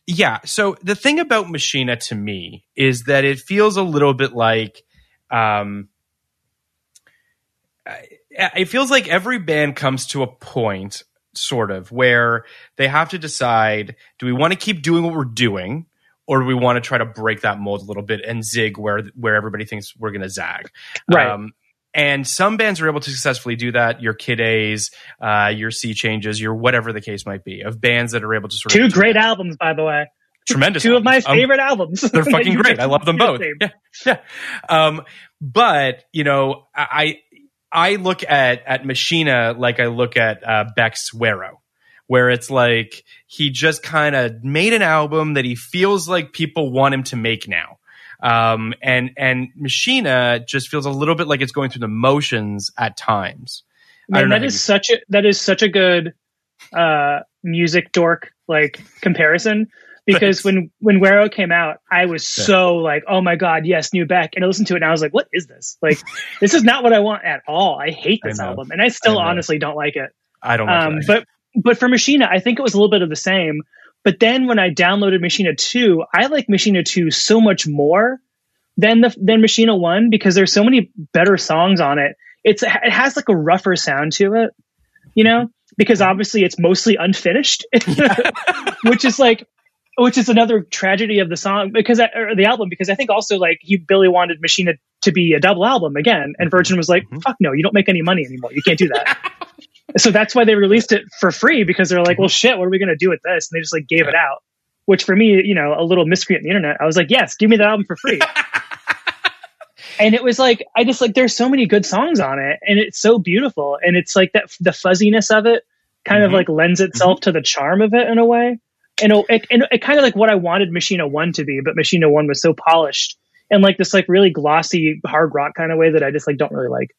[SPEAKER 3] yeah. So the thing about Machina to me is that it feels a little bit like. Um, it feels like every band comes to a point sort of where they have to decide do we want to keep doing what we're doing or do we want to try to break that mold a little bit and zig where where everybody thinks we're going to zag
[SPEAKER 4] Right.
[SPEAKER 3] um, and some bands are able to successfully do that your kid a's uh, your sea changes your whatever the case might be of bands that are able to sort
[SPEAKER 4] Two
[SPEAKER 3] of do
[SPEAKER 4] great
[SPEAKER 3] that.
[SPEAKER 4] albums, by the way.
[SPEAKER 3] tremendous
[SPEAKER 4] Two of my
[SPEAKER 3] albums. Um,
[SPEAKER 4] favorite albums.
[SPEAKER 3] they're fucking great. I love them both. Yeah, yeah. Um, but you know, I I look at at Machina like I look at uh, Beck's Guero, where it's like he just kind of made an album that he feels like people want him to make now. Um, and and Machina just feels a little bit like it's going through the motions at times. I don't
[SPEAKER 4] Man, that is such a that is such a good uh music dork like comparison because
[SPEAKER 3] Thanks.
[SPEAKER 4] when when Guero came out, I was so like, oh my god, yes, new Beck, and I listened to it and I was like, what is this? Like, this is not what I want at all. I hate this
[SPEAKER 3] know.
[SPEAKER 4] album, and I still
[SPEAKER 3] I
[SPEAKER 4] honestly don't like it.
[SPEAKER 3] I don't.
[SPEAKER 4] Um, but but for Machina, I think it was a little bit of the same. But then when I downloaded Machina two, I like Machina two so much more than the than Machina one because there's so many better songs on it. It's it has like a rougher sound to it, you know, because obviously it's mostly unfinished, which is like which is another tragedy of the song because I, or the album because I think also like he Billy wanted Machina to be a double album again, and Virgin was like, mm-hmm. "Fuck no, you don't make any money anymore. You can't do that." so that's why they released it for free because they're like, "Well, mm-hmm. shit, what are we gonna do with this?" And they just like gave it out. Which for me, you know, a little miscreant on the internet, I was like, "Yes, give me the album for free." and it was like I just like there's so many good songs on it, and it's so beautiful, and it's like that the fuzziness of it kind of
[SPEAKER 3] Mhm.
[SPEAKER 4] like lends mm-hmm. itself to the charm of it in a way and it, and it kind of like what I wanted Machina oh One to be, but Machina oh One was so polished and like this like really glossy hard rock kind of way that I just like don't really like.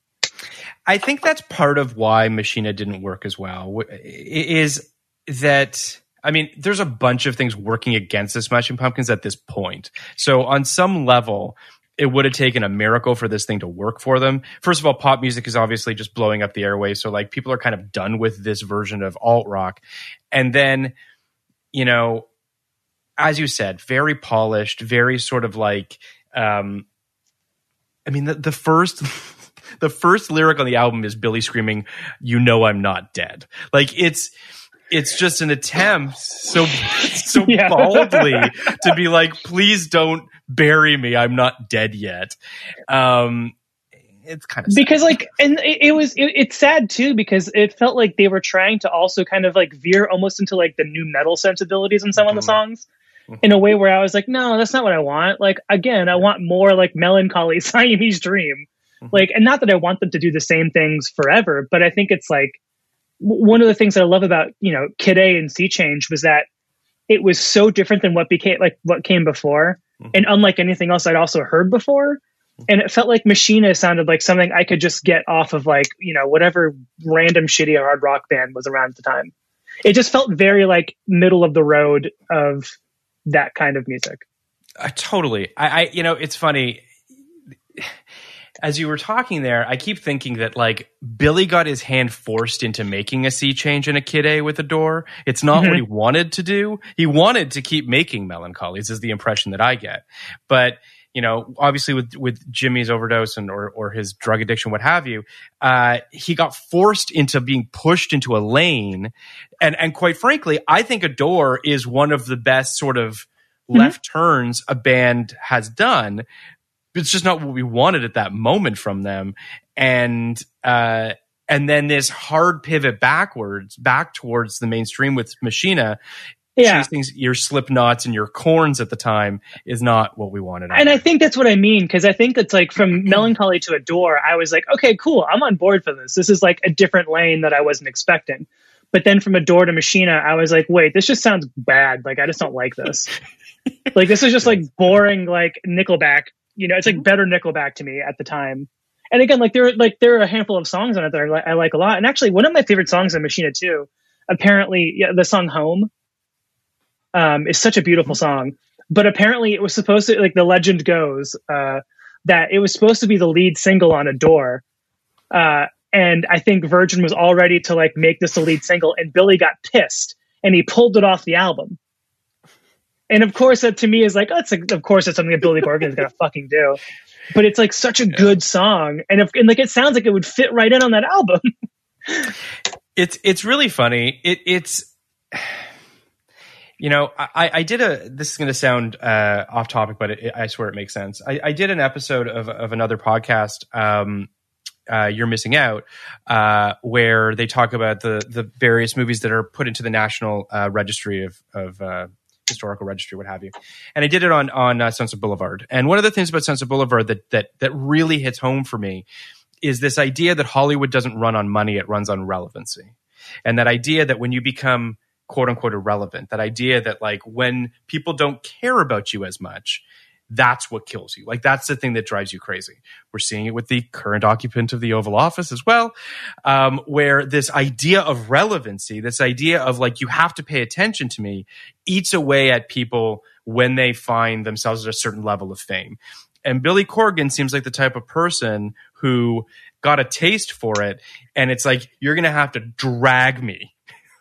[SPEAKER 3] I think that's part of why Machina oh didn't work as well. Is that I mean, there's a bunch of things working against the Smashing Pumpkins at this point. So on some level, it would have taken a miracle for this thing to work for them. First of all, pop music is obviously just blowing up the airways, so like people are kind of done with this version of alt rock. And then, you know, as you said, very polished, very sort of like um I mean the, the first the first lyric on the album is Billy screaming, "You know I'm not dead." Like it's it's just an attempt so so
[SPEAKER 4] Yeah.
[SPEAKER 3] boldly to be like, "Please don't bury me. I'm not dead yet." Um it's kind of
[SPEAKER 4] because like and it, it was it, it's sad too because it felt like they were trying to also kind of like veer almost into like the nu metal sensibilities in some of the
[SPEAKER 3] Mhm.
[SPEAKER 4] songs in a way where I was like no that's not what I want like again I want more like Mellon Collie Siamese dream
[SPEAKER 3] Mhm.
[SPEAKER 4] like and not that I want them to do the same things forever but I think it's like one of the things that I love about you know Kid A and Sea Change was that it was so different than what became like what came before
[SPEAKER 3] Mhm.
[SPEAKER 4] and unlike anything else I'd also heard before and it felt like Machina sounded like something I could just get off of like you know whatever random shitty hard rock band was around at the time. It just felt very like middle of the road of that kind of music.
[SPEAKER 3] Uh, totally. I, I, you know, it's funny. as you were talking there, I keep thinking that like Billy got his hand forced into making a sea change in a Kid A with Adore. It's not
[SPEAKER 4] Mhm.
[SPEAKER 3] what he wanted to do. He wanted to keep making Mellon Collies, is the impression that I get. But you know, obviously with with Jimmy's overdose and or or his drug addiction, what have you, uh, he got forced into being pushed into a lane. And and quite frankly, I think Adore is one of the best sort of left turns a band has done. It's just not what we wanted at that moment from them. And uh and then this hard pivot backwards back towards the mainstream with machina
[SPEAKER 4] Yeah.
[SPEAKER 3] chasing your slipknots and your Korns at the time is not what we wanted
[SPEAKER 4] And I think that's what I mean because I think it's like from Mellon Collie to adore. I was like, okay, cool, I'm on board for this. This is like a different lane that I wasn't expecting. But then from adore to Machina, I was like, wait, this just sounds bad. Like I just don't like this. like this is just like boring, like Nickelback. You know, it's like mm-hmm. better Nickelback to me at the time. And again, like there, are like there are a handful of songs on it that I, li- I like a lot. And actually, one of my favorite songs on Machina too, apparently, yeah, the song "Home," um, is such a beautiful song. But apparently, it was supposed to like the legend goes uh, that it was supposed to be the lead single on Adore. Uh, and I think Virgin was all ready to like make this the lead single, and Billy got pissed and he pulled it off the album. And of course, that to me is like, oh, it's like, of course, it's something that Billy Corgan is gonna fucking do. But it's like such a good song, and if and like it sounds like it would fit right in on that album.
[SPEAKER 3] it's it's really funny. It, it's you know I, I did a this is going to sound uh, off topic, but it, I swear it makes sense. I, I did an episode of of another podcast. Um, uh, you're missing out, uh, where they talk about the the various movies that are put into the National uh, Registry of of uh, historical registry, what have you. And I did it on on uh, Sunset Boulevard. And one of the things about Sunset Boulevard that that that really hits home for me is this idea that Hollywood doesn't run on money; it runs on relevancy. And that idea that when you become quote unquote irrelevant, that idea that like when people don't care about you as much, that's what kills you. Like that's the thing that drives you crazy. We're seeing it with the current occupant of the Oval Office as well, um, where this idea of relevancy, this idea of like you have to pay attention to me, eats away at people when they find themselves at a certain level of fame. And Billy Corgan seems like the type of person who got a taste for it, and it's like you're gonna have to drag me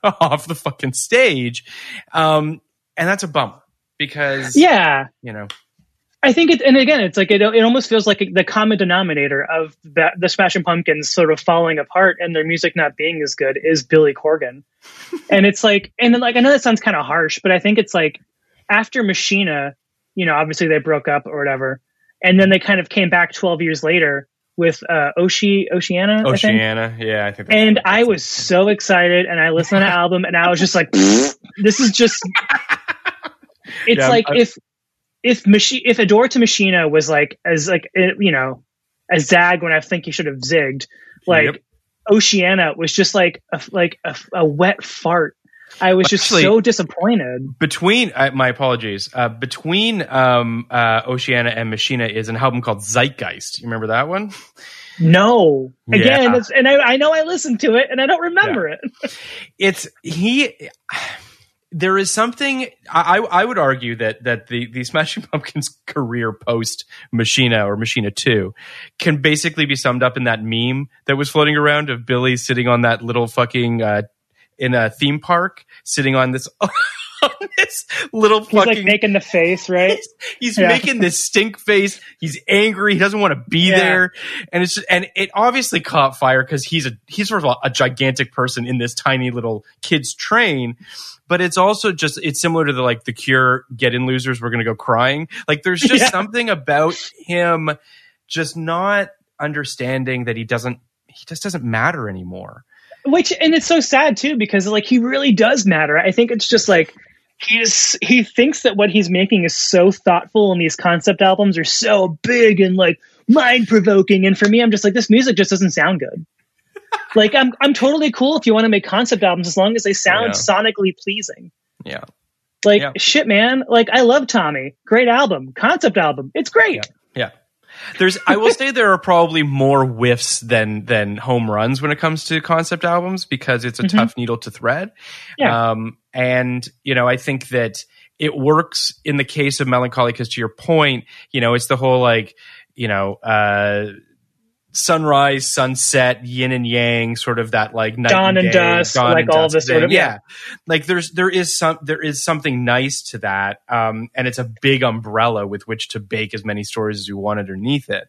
[SPEAKER 3] off the fucking stage, um, and that's a bummer because
[SPEAKER 4] yeah,
[SPEAKER 3] you know.
[SPEAKER 4] I think it, and again, it's like it, it almost feels like the common denominator of the, the Smashing Pumpkins sort of falling apart and their music not being as good is Billy Corgan. and it's like, and then like, I know that sounds kind of harsh, but I think it's like after Machina, you know, obviously they broke up or whatever. And then they kind of came back 12 years later with uh, Oshi, Oceana. I think.
[SPEAKER 3] Oceana, yeah, I think.
[SPEAKER 4] And I was so excited, and I listened to the album, and I was just like, "This is just." It's
[SPEAKER 3] Yeah,
[SPEAKER 4] like
[SPEAKER 3] I-
[SPEAKER 4] if if Machi- if Adore to Machina was like as like eh, you know as Zag when I think he should have zigged, like
[SPEAKER 3] Yep.
[SPEAKER 4] Oceana was just like a, like a, a wet fart. I was just
[SPEAKER 3] Actually-
[SPEAKER 4] so disappointed.
[SPEAKER 3] between uh, my apologies uh, between um, uh, Oceana and Machina is an album called Zeitgeist. You remember that one?
[SPEAKER 4] No, again,
[SPEAKER 3] Yeah.
[SPEAKER 4] it's, and I, I know I listened to it, and I don't remember it.
[SPEAKER 3] It's he. There is something I, I would argue that that the the Smashing Pumpkins career post Machina or Machina Two can basically be summed up in that meme that was floating around of Billy sitting on that little fucking uh, in a theme park, sitting on this on this little
[SPEAKER 4] He's
[SPEAKER 3] fucking
[SPEAKER 4] like making the face, right?
[SPEAKER 3] he's, he's
[SPEAKER 4] Yeah.
[SPEAKER 3] making this stink face. He's angry. He doesn't want to be
[SPEAKER 4] Yeah.
[SPEAKER 3] there, and it's just, and it obviously caught fire because he's a he's first of all a gigantic person in this tiny little kid's train, but it's also just it's similar to the like the Cure Get In Losers. We're gonna go crying. Like there's just
[SPEAKER 4] Yeah.
[SPEAKER 3] something about him just not understanding that he doesn't he just doesn't matter anymore.
[SPEAKER 4] Which and it's so sad too because like he really does matter. I think it's just like he's he thinks that what he's making is so thoughtful and these concept albums are so big and like mind provoking and for me i'm just like this music just doesn't sound good. Like i'm i'm totally cool if you want to make concept albums as long as they sound
[SPEAKER 3] Yeah.
[SPEAKER 4] sonically pleasing.
[SPEAKER 3] Yeah.
[SPEAKER 4] like
[SPEAKER 3] Yeah.
[SPEAKER 4] shit man. Like i love tommy. Great album. Concept album. It's great.
[SPEAKER 3] Yeah. There's I will say there are probably more whiffs than than home runs when it comes to concept albums because it's a
[SPEAKER 4] Mhm.
[SPEAKER 3] tough needle to thread.
[SPEAKER 4] Yeah.
[SPEAKER 3] Um and you know, I think that it works in the case of Mellon Collie because to your point, you know, it's the whole like, you know, uh sunrise, sunset, yin and yang, sort of that like night
[SPEAKER 4] Dawn and
[SPEAKER 3] day,
[SPEAKER 4] dusk,
[SPEAKER 3] dawn
[SPEAKER 4] like
[SPEAKER 3] and
[SPEAKER 4] all this sort of- yeah.
[SPEAKER 3] Like there's there is some there is something nice to that, um, and it's a big umbrella with which to bake as many stories as you want underneath it.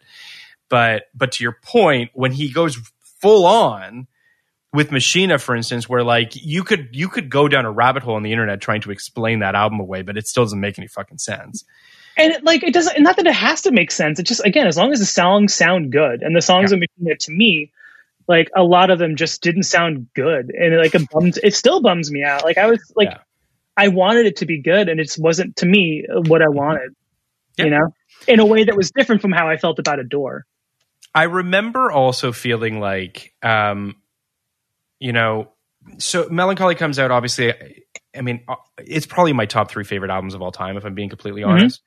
[SPEAKER 3] But but to your point, when he goes full on with Machina, for instance, where like you could you could go down a rabbit hole on the internet trying to explain that album away, but it still doesn't make any fucking sense.
[SPEAKER 4] And it, like it doesn't not that it has to make sense it just again as long as the songs sound good and the songs
[SPEAKER 3] Yeah.
[SPEAKER 4] in Machina to me like a lot of them just didn't sound good and it, like it bums it still bums me out like i was like
[SPEAKER 3] Yeah.
[SPEAKER 4] i wanted it to be good and it just wasn't to me what i wanted
[SPEAKER 3] Yeah.
[SPEAKER 4] you know in a way that was different from how i felt about Adore
[SPEAKER 3] I remember also feeling like, um, you know, so Mellon Collie comes out. Obviously, I- mean, uh, it's probably my top three favorite albums of all time, if I'm being completely
[SPEAKER 4] Mhm.
[SPEAKER 3] honest.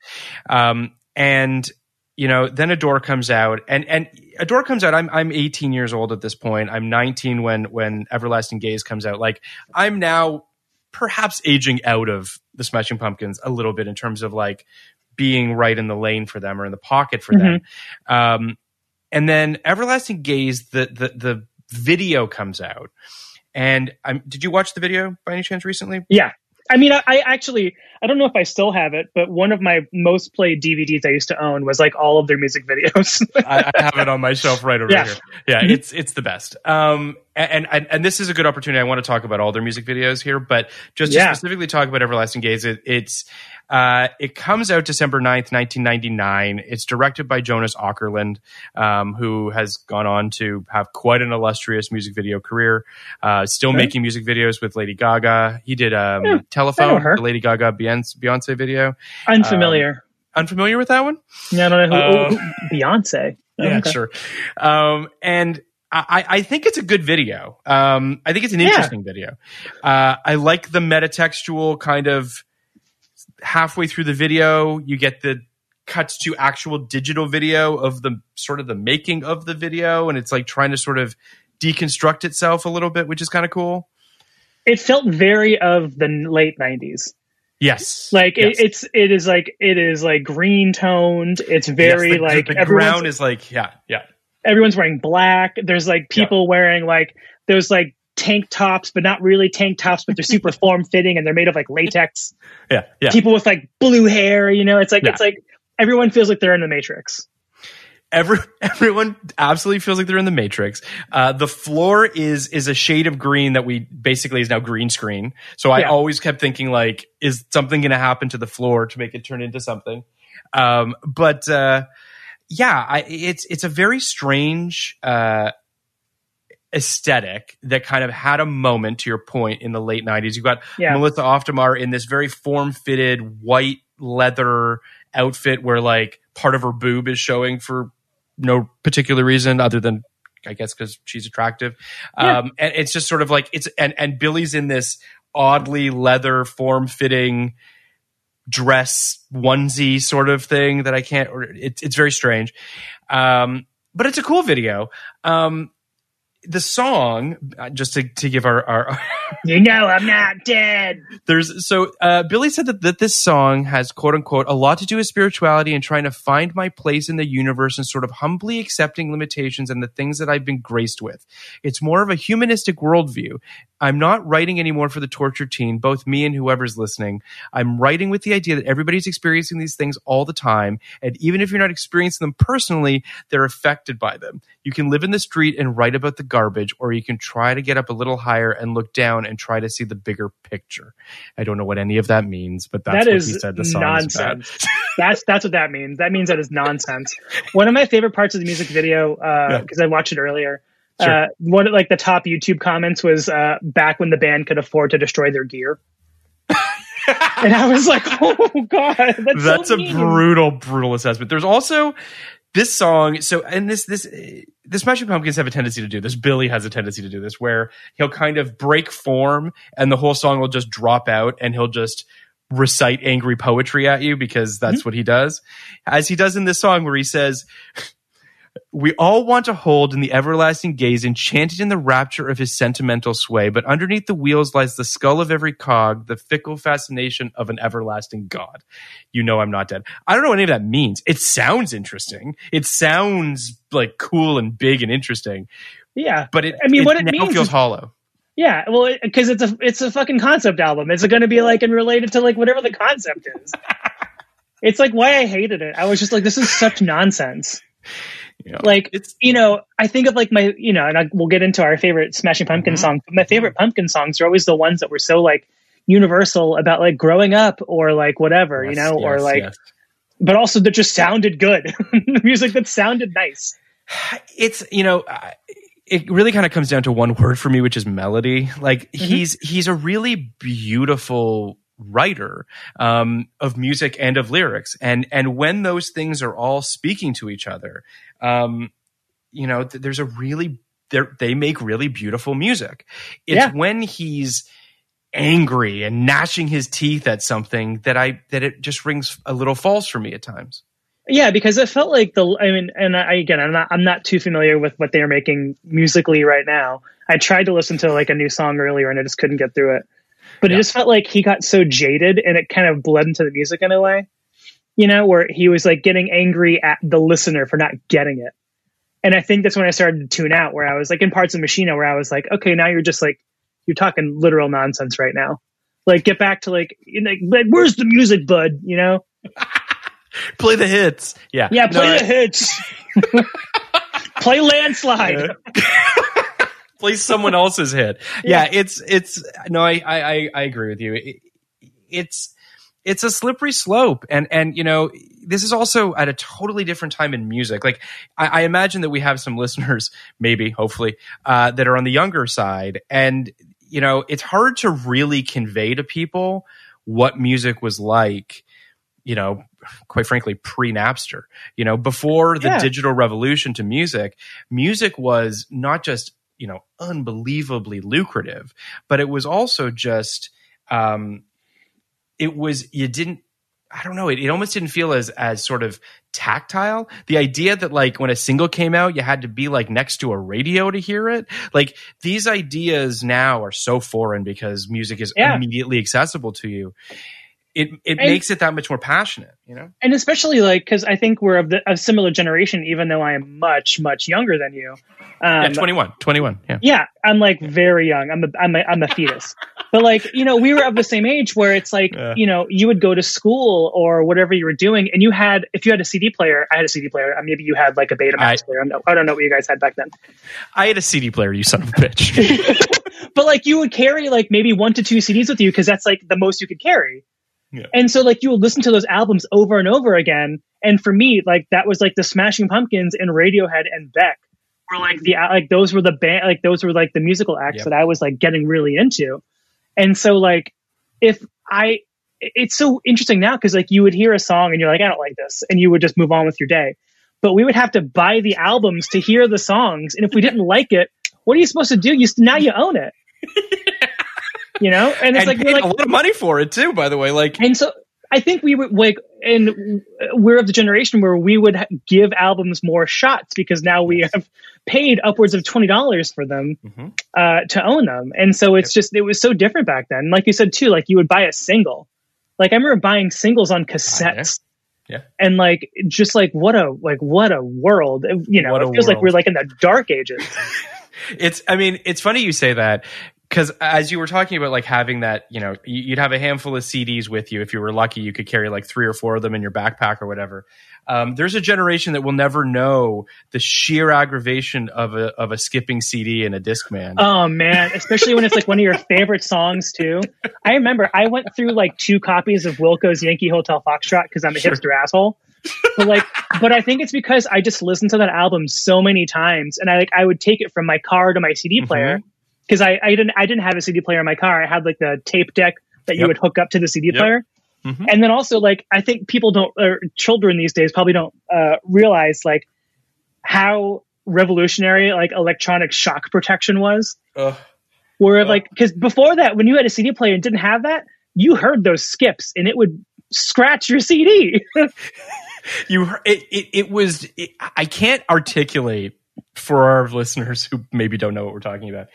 [SPEAKER 3] Um, and you know, then Adore comes out, and and Adore comes out. I'm I'm 18 years old at this point. I'm 19 when when Everlasting Gaze comes out. Like I'm now perhaps aging out of the Smashing Pumpkins a little bit in terms of like being right in the lane for them or in the pocket for them. Um, and then Everlasting Gaze, the the the video comes out, and I'm. Did you watch the video by any chance recently?
[SPEAKER 4] yeah i mean I, I actually i don't know if i still have it but one of my most played dvds i used to own was like all of their music videos
[SPEAKER 3] I, I have it on my shelf right over
[SPEAKER 4] Yeah.
[SPEAKER 3] here. Yeah, it's it's the best. Um, and, and and this is a good opportunity. I want to talk about all their music videos here, but just to specifically talk about Everlasting Gaze, it, it's uh, it comes out December 9th, 1999. It's directed by Jonas Åkerlund, um, who has gone on to have quite an illustrious music video career. Uh, still
[SPEAKER 4] Okay.
[SPEAKER 3] making music videos with Lady Gaga. He did um,
[SPEAKER 4] Yeah,
[SPEAKER 3] Telephone, the Lady Gaga Beyonce, Beyonce video.
[SPEAKER 4] unfamiliar
[SPEAKER 3] Unfamiliar with that one?
[SPEAKER 4] yeah i don't know who,
[SPEAKER 3] uh,
[SPEAKER 4] oh, who- beyonce Oh,
[SPEAKER 3] Yeah,
[SPEAKER 4] okay.
[SPEAKER 3] sure. Um, and I, I think it's a good video. Um, I think it's an
[SPEAKER 4] Yeah.
[SPEAKER 3] interesting video. Uh, I like the metatextual kind of halfway through the video, you get the cuts to actual digital video of the sort of the making of the video, and it's like trying to sort of deconstruct itself a little bit, which is kind of cool.
[SPEAKER 4] it felt very of the late 90s
[SPEAKER 3] Yes,
[SPEAKER 4] like
[SPEAKER 3] Yes.
[SPEAKER 4] it, it's it is like it is like green toned it's very
[SPEAKER 3] Yes, the,
[SPEAKER 4] like
[SPEAKER 3] the
[SPEAKER 4] everyone's,
[SPEAKER 3] ground is like yeah, yeah.
[SPEAKER 4] everyone's wearing black there's like people wearing like those like tank tops but not really tank tops but they're super form fitting and they're made of like latex
[SPEAKER 3] Yeah, yeah.
[SPEAKER 4] people with like blue hair you know it's like
[SPEAKER 3] Yeah.
[SPEAKER 4] it's like everyone feels like they're in the matrix
[SPEAKER 3] Every, everyone absolutely feels like they're in the Matrix. Uh, the floor is is a shade of green that we basically is now green screen. So I
[SPEAKER 4] Yeah.
[SPEAKER 3] always kept thinking like, is something going to happen to the floor to make it turn into something? Um, but uh, yeah, I, it's it's a very strange uh, aesthetic that kind of had a moment. To your point, in the late '90s, you got
[SPEAKER 4] Yeah.
[SPEAKER 3] Melissa Auf der Maur in this very form fitted white leather outfit where like part of her boob is showing for no particular reason other than I guess because she's attractive.
[SPEAKER 4] Yeah.
[SPEAKER 3] Um, and it's just sort of like it's and and Billy's in this oddly leather form fitting dress onesie sort of thing that I can't. It's it's very strange, um, but it's a cool video. Um, the song, uh, just to to give our our
[SPEAKER 4] you know i'm not dead
[SPEAKER 3] there's so uh, Billy said that, that this song has quote unquote a lot to do with spirituality and trying to find my place in the universe and sort of humbly accepting limitations and the things that I've been graced with. It's more of a humanistic worldview. I'm not writing anymore for the tortured teen, both me and whoever's listening. I'm writing with the idea that everybody's experiencing these things all the time. And even if you're not experiencing them personally, they're affected by them. You can live in the street and write about the garbage, or you can try to get up a little higher and look down and try to see the bigger picture. I don't know what any of that means, but that's
[SPEAKER 4] That
[SPEAKER 3] what
[SPEAKER 4] is
[SPEAKER 3] he said the song is about.
[SPEAKER 4] nonsense. that's that's what that means. That means that is nonsense. One of my favorite parts of the music video, because I watched it earlier.
[SPEAKER 3] Sure.
[SPEAKER 4] Uh, one of like the top YouTube comments was uh, back when the band could afford to destroy their gear, and I was like, "Oh God, that's,
[SPEAKER 3] That's
[SPEAKER 4] so
[SPEAKER 3] a brutal, brutal assessment. There's also this song. So, and this, this, the Smashing Pumpkins have a tendency to do this. Billy has a tendency to do this, where he'll kind of break form, and the whole song will just drop out, and he'll just recite angry poetry at you because that's
[SPEAKER 4] Mm-hmm.
[SPEAKER 3] what he does. As he does in this song, where he says. We all want to hold in the everlasting gaze, enchanted in the rapture of his sentimental sway. But underneath the wheels lies the skull of every cog, the fickle fascination of an everlasting God. You know I'm not dead. I don't know what any of that means. It sounds interesting. It sounds like cool and big and interesting,
[SPEAKER 4] Yeah,
[SPEAKER 3] but it,
[SPEAKER 4] I mean, what it means
[SPEAKER 3] feels
[SPEAKER 4] is-
[SPEAKER 3] hollow.
[SPEAKER 4] yeah. Well, because it's a it's a fucking concept album. It's going to be like and related to like whatever the concept is. it's like why I hated it. I was just like, this is such nonsense.
[SPEAKER 3] You know,
[SPEAKER 4] Like
[SPEAKER 3] it's
[SPEAKER 4] you know, I think of like my you know, and I, we'll get into our favorite Smashing Pumpkin
[SPEAKER 3] Mm-hmm.
[SPEAKER 4] songs. But my favorite Pumpkin songs are always the ones that were so like universal about like growing up or like whatever, you
[SPEAKER 3] Yes,
[SPEAKER 4] know, or like,
[SPEAKER 3] yes.
[SPEAKER 4] but also that just sounded good. Music that sounded nice.
[SPEAKER 3] it's you know it really kind of comes down to one word for me which is melody like he's he's a really beautiful writer um, of music and of lyrics and and when those things are all speaking to each other um, you know th- there's a really they're- make really beautiful music it's
[SPEAKER 4] Yeah.
[SPEAKER 3] when he's angry and gnashing his teeth at something that i that it just rings a little false for me at times
[SPEAKER 4] Yeah, because it felt like the. I mean, and I again, I'm not. I'm not too familiar with what they are making musically right now. I tried to listen to like a new song earlier, and I just couldn't get through it. But
[SPEAKER 3] Yeah.
[SPEAKER 4] it just felt like he got so jaded, and it kind of bled into the music in a way. You know, where he was like getting angry at the listener for not getting it. And I think that's when I started to tune out, where I was like in parts of Machina, where I was like, okay, now you're just like you're talking literal nonsense right now. Like, get back to like, you know, like where's the music, bud? You know.
[SPEAKER 3] play the hits yeah
[SPEAKER 4] Yeah,
[SPEAKER 3] No,
[SPEAKER 4] play
[SPEAKER 3] I-
[SPEAKER 4] the hits. play landslide.
[SPEAKER 3] Play someone else's hit. Yeah, it's it's no, I I I- I agree with you. It, it's it's a slippery slope, and and you know this is also at a totally different time in music. Like I, I imagine that we have some listeners, maybe hopefully, uh, that are on the younger side, and you know it's hard to really convey to people what music was like. You know, quite frankly, pre Napster. You know, before the
[SPEAKER 4] Yeah.
[SPEAKER 3] digital revolution to music, music was not just you know unbelievably lucrative but it was also just um it was you didn't i don't know it, it almost didn't feel as as sort of tactile. The idea that like when a single came out you had to be like next to a radio to hear it. Like these ideas now are so foreign because music is
[SPEAKER 4] Yeah.
[SPEAKER 3] immediately accessible to you it it
[SPEAKER 4] And-
[SPEAKER 3] makes it that much more passionate you know
[SPEAKER 4] and especially like because I think we're of the of similar generation, even though I am much much younger than you. Um,
[SPEAKER 3] yeah 21 21 yeah
[SPEAKER 4] yeah, I'm like very young. I'm a I'm a, I'm a fetus. But like you know, we were of the same age where it's like
[SPEAKER 3] Yeah.
[SPEAKER 4] you know you would go to school or whatever you were doing, and you had if you had a CD player, I had a CD player. uh, Maybe you had like a Betamax
[SPEAKER 3] I-
[SPEAKER 4] player. I don't, know, I don't know what you guys had back then.
[SPEAKER 3] i had a cd player you son of a bitch
[SPEAKER 4] but like you would carry like maybe one to two CDs with you because that's like the most you could carry.
[SPEAKER 3] Yeah.
[SPEAKER 4] And so like you would listen to those albums over and over again. And for me, like that was like the Smashing Pumpkins and Radiohead and Beck were like the uh, like those were the band like those were like the musical acts
[SPEAKER 3] Yep.
[SPEAKER 4] that I was like getting really into. And so like if I it's so interesting now because like you would hear a song and you're like I don't like this and you would just move on with your day. But we would have to buy the albums to hear the songs and if we didn't like it, what are you supposed to do? You now you own it. you know? And it's
[SPEAKER 3] and
[SPEAKER 4] like like
[SPEAKER 3] a lot of money for it too by the way like
[SPEAKER 4] and so I think we would like, and we're of the generation where we would give albums more shots because now we have paid upwards of twenty dollars for them
[SPEAKER 3] Mhm.
[SPEAKER 4] uh, to own them, and so it's just it was so different back then. Like you said too, like you would buy a single. Like I remember buying singles on cassettes.
[SPEAKER 3] Yeah.
[SPEAKER 4] And like, just like what a like what a world, you know. It feels like we're like in the dark ages.
[SPEAKER 3] it's i mean it's funny you say that because as you were talking about like having that you know you- you'd have a handful of cds with you if you were lucky you could carry like three or four of them in your backpack or whatever um, there's a generation that will never know the sheer aggravation of a of a skipping cd and a Discman
[SPEAKER 4] Oh man, especially when it's like one of your favorite songs too. I remember I went through like two copies of Wilco's Yankee Hotel Foxtrot because I'm a
[SPEAKER 3] Sure.
[SPEAKER 4] hipster asshole. But like, but I think it's because I just listened to that album so many times, and I like I would take it from my car to my CD player because I, I didn't I didn't have a CD player in my car. I had like the tape deck that you
[SPEAKER 3] Yep.
[SPEAKER 4] would hook up to the CD
[SPEAKER 3] Yep.
[SPEAKER 4] player.
[SPEAKER 3] Mhm.
[SPEAKER 4] And then also like I think people don't or children these days probably don't uh, realize like how revolutionary like electronic shock protection was. Where like because before that, when you had a CD player and didn't have that, you heard those skips and it would scratch your CD.
[SPEAKER 3] you it, it, it was it, i can't articulate for our listeners who maybe don't know what we're talking about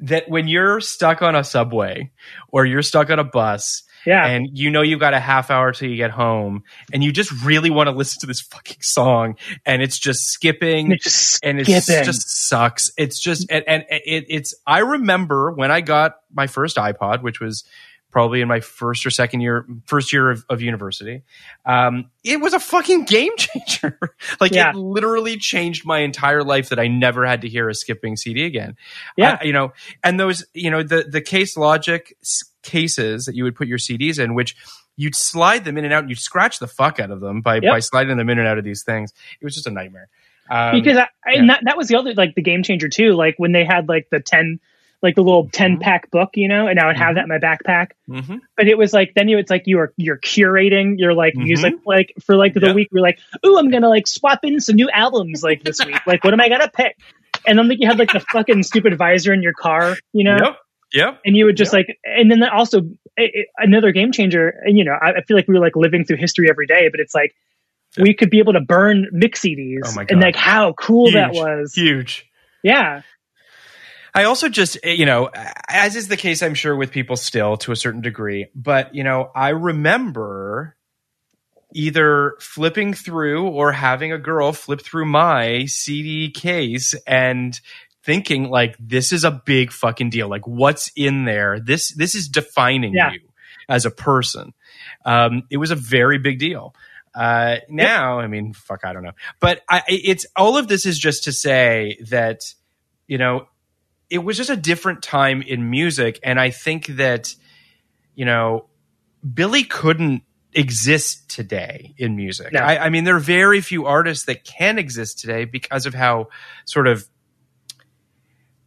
[SPEAKER 3] that when you're stuck on a subway or you're stuck on a bus
[SPEAKER 4] Yeah.
[SPEAKER 3] and you know you've got a half hour till you get home and you just really want to listen to this fucking song and it's just skipping
[SPEAKER 4] And it's just
[SPEAKER 3] and it just sucks. It's just and, and it, it's. I remember when I got my first iPod, which was probably in my first or second year, first year of, of university. Um, it was a fucking game changer. like
[SPEAKER 4] Yeah.
[SPEAKER 3] it literally changed my entire life. That I never had to hear a skipping CD again.
[SPEAKER 4] Yeah.
[SPEAKER 3] I- you know, and those, you know, the the case logic cases that you would put your CDs in, which you'd slide them in and out, and you'd scratch the fuck out of them by
[SPEAKER 4] Yep.
[SPEAKER 3] by sliding them in and out of these things. It was just a nightmare. Um,
[SPEAKER 4] because I, I-
[SPEAKER 3] yeah.
[SPEAKER 4] and that, that was the other like the game changer too like when they had like the 10 like the little 10
[SPEAKER 3] Mm-hmm.
[SPEAKER 4] pack book you know and i would have that in my backpack
[SPEAKER 3] mhm.
[SPEAKER 4] but it was like then you it's like you are you're curating your like
[SPEAKER 3] Mhm.
[SPEAKER 4] music like for like the
[SPEAKER 3] Yeah.
[SPEAKER 4] week you're like ooh i'm gonna like swap in some new albums like this week like what am i gonna pick and then like you had like the fucking stupid visor in your car you know
[SPEAKER 3] Yep. Yep.
[SPEAKER 4] and you would just like and then also it, it- another game changer and you know I, I feel like we were like living through history every day but it's like we could be able to burn mix CDs
[SPEAKER 3] Oh my
[SPEAKER 4] and like how cool that was
[SPEAKER 3] Huge.
[SPEAKER 4] yeah
[SPEAKER 3] I also just, eh, you know, as is the case, I'm sure with people still to a certain degree, but, you know, I remember either flipping through or having a girl flip through my CD case and thinking like this is a big fucking deal. Like what's in there? This this is defining
[SPEAKER 4] Yeah.
[SPEAKER 3] you as a person. Um it was a very big deal. Uh now i mean fuck i don't know. But i it's all of this is just to say that you know it was just a different time in music and i think that you know billy couldn't exist today in music.
[SPEAKER 4] No.
[SPEAKER 3] I, I mean there are very few artists that can exist today because of how sort of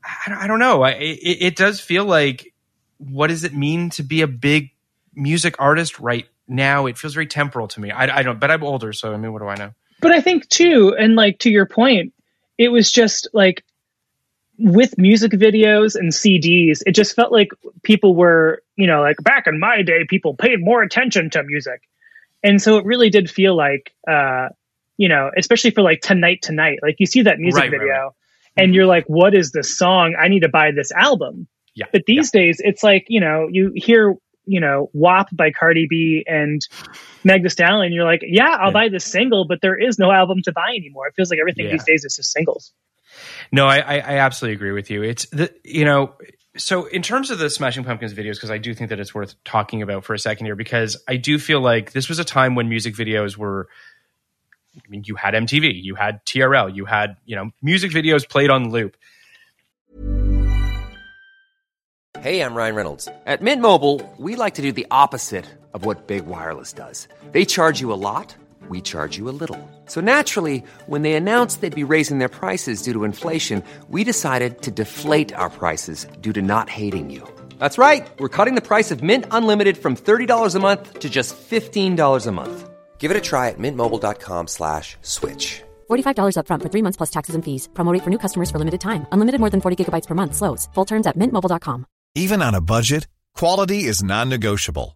[SPEAKER 3] i don't, I don't know. I, it, it does feel like what does it mean to be a big music artist right now? It feels very temporal to me. I, I don't but i'm older so i mean what do i know?
[SPEAKER 4] But i think too and like to your point it was just like with music videos and cds it just felt like people were you know like back in my day people paid more attention to music and so it really did feel like uh you know especially for like tonight tonight like you see that music
[SPEAKER 3] Right, right,
[SPEAKER 4] video
[SPEAKER 3] right.
[SPEAKER 4] and you're like what is this song i need to buy this album
[SPEAKER 3] yeah
[SPEAKER 4] But these days, it's like you know, you hear you know "WAP" by Cardi B and Meg Thee Stallion. You're like, yeah, I'll
[SPEAKER 3] Yeah.
[SPEAKER 4] buy this single, but there is no album to buy anymore. It feels like everything
[SPEAKER 3] Yeah.
[SPEAKER 4] these days is just singles.
[SPEAKER 3] No, I, I, I absolutely agree with you. It's the you know, so in terms of the Smashing Pumpkins videos, because I do think that it's worth talking about for a second here, because I do feel like this was a time when music videos were. I mean, you had MTV, you had TRL, you had you know music videos played on loop.
[SPEAKER 5] Hey, I'm Ryan Reynolds. At Mint Mobile, we like to do the opposite of what Big Wireless does. They charge you a lot, we charge you a little. So naturally, when they announced they'd be raising their prices due to inflation, we decided to deflate our prices due to not hating you. That's right. We're cutting the price of Mint Unlimited from $30 a month to just $15 a month. Give it a try at mintmobile.com slash switch.
[SPEAKER 6] $45 upfront for three months plus taxes and fees. Promo rate for new customers for limited time. Unlimited more than 40 gigabytes per month. Slows. Full terms at mintmobile.com.
[SPEAKER 7] Even on a budget, quality is non-negotiable.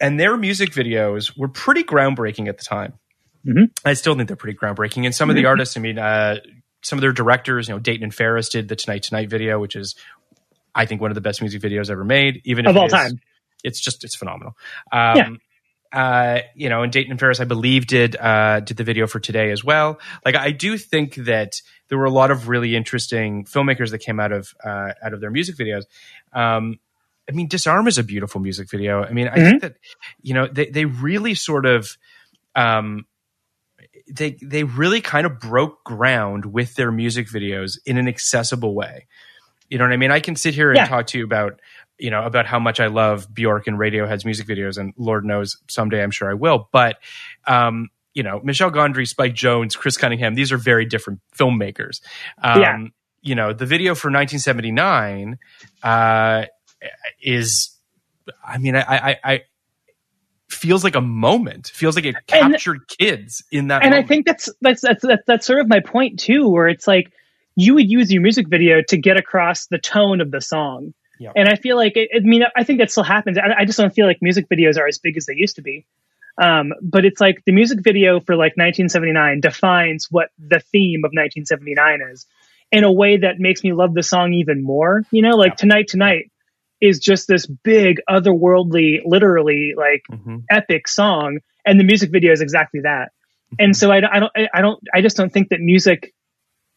[SPEAKER 3] And their music videos were pretty groundbreaking at the time.
[SPEAKER 4] Mhm.
[SPEAKER 3] I still think they're pretty groundbreaking. And some of the artists, I mean, uh, some of their directors, you know, Dayton and Faris did the Tonight Tonight video, which is, I think, one of the best music videos ever made. Even if
[SPEAKER 4] Of all
[SPEAKER 3] is-
[SPEAKER 4] time.
[SPEAKER 3] it's just it's phenomenal. Um, uh, you know, and Dayton and Faris, I believe, did uh, did the video for today as well. Like, I do think that there were a lot of really interesting filmmakers that came out of uh, out of their music videos. Um, I mean, Disarm is a beautiful music video. I mean, I think that you know they they really sort of um, they they really kind of broke ground with their music videos in an accessible way. You know what I mean? I can sit here and
[SPEAKER 4] Yeah.
[SPEAKER 3] talk to you about you know about how much I love Bjork and Radiohead's music videos, and Lord knows someday I'm sure I will. But um, you know, Michel Gondry, Spike Jonze, Chris Cunningham, these are very different filmmakers. Um,
[SPEAKER 4] Yeah.
[SPEAKER 3] You know, the video for 1979 uh, is, I mean, I, I, I feels like a moment. Feels like it
[SPEAKER 4] And-
[SPEAKER 3] captured kids in that.
[SPEAKER 4] and I think that's, that's that's that's that's sort of my point too, where it's like you would use your music video to get across the tone of the song.
[SPEAKER 3] Yeah.
[SPEAKER 4] And I feel like, it, I mean, I think that still happens. I, I just don't feel like music videos are as big as they used to be. Um, but it's like the music video for like 1979 defines what the theme of 1979 is in a way that makes me love the song even more. You know, like Tonight Tonight is just this big, otherworldly, literally like
[SPEAKER 3] Mhm.
[SPEAKER 4] epic song, and the music video is exactly that. And so I, I don't, I don't, I just don't think that music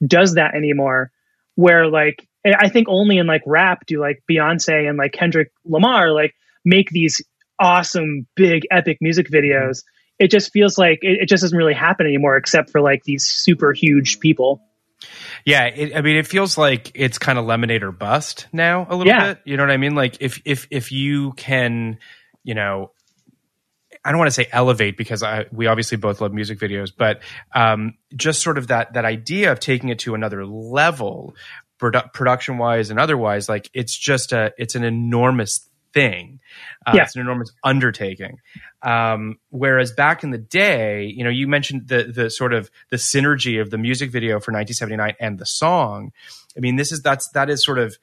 [SPEAKER 4] does that anymore. Where like, I think only in like rap do like Beyonce and like Kendrick Lamar like make these awesome, big, epic music videos. It just feels like it, it just doesn't really happen anymore, except for like these super huge people.
[SPEAKER 3] Yeah, it, I mean, it feels like it's kind of lemonade or bust now a little
[SPEAKER 4] Yeah.
[SPEAKER 3] bit. You know what I mean? Like if if if you can, you know, I don't want to say elevate because I, we obviously both love music videos, but um, just sort of that that idea of taking it to another level, produ- production wise and otherwise, like it's just a it's an enormous thing. Uh,
[SPEAKER 4] Yeah.
[SPEAKER 3] It's an enormous undertaking. Um, whereas back in the day, you know, you mentioned the the sort of the synergy of the music video for 1979 and the song. I mean, this is that's that is sort of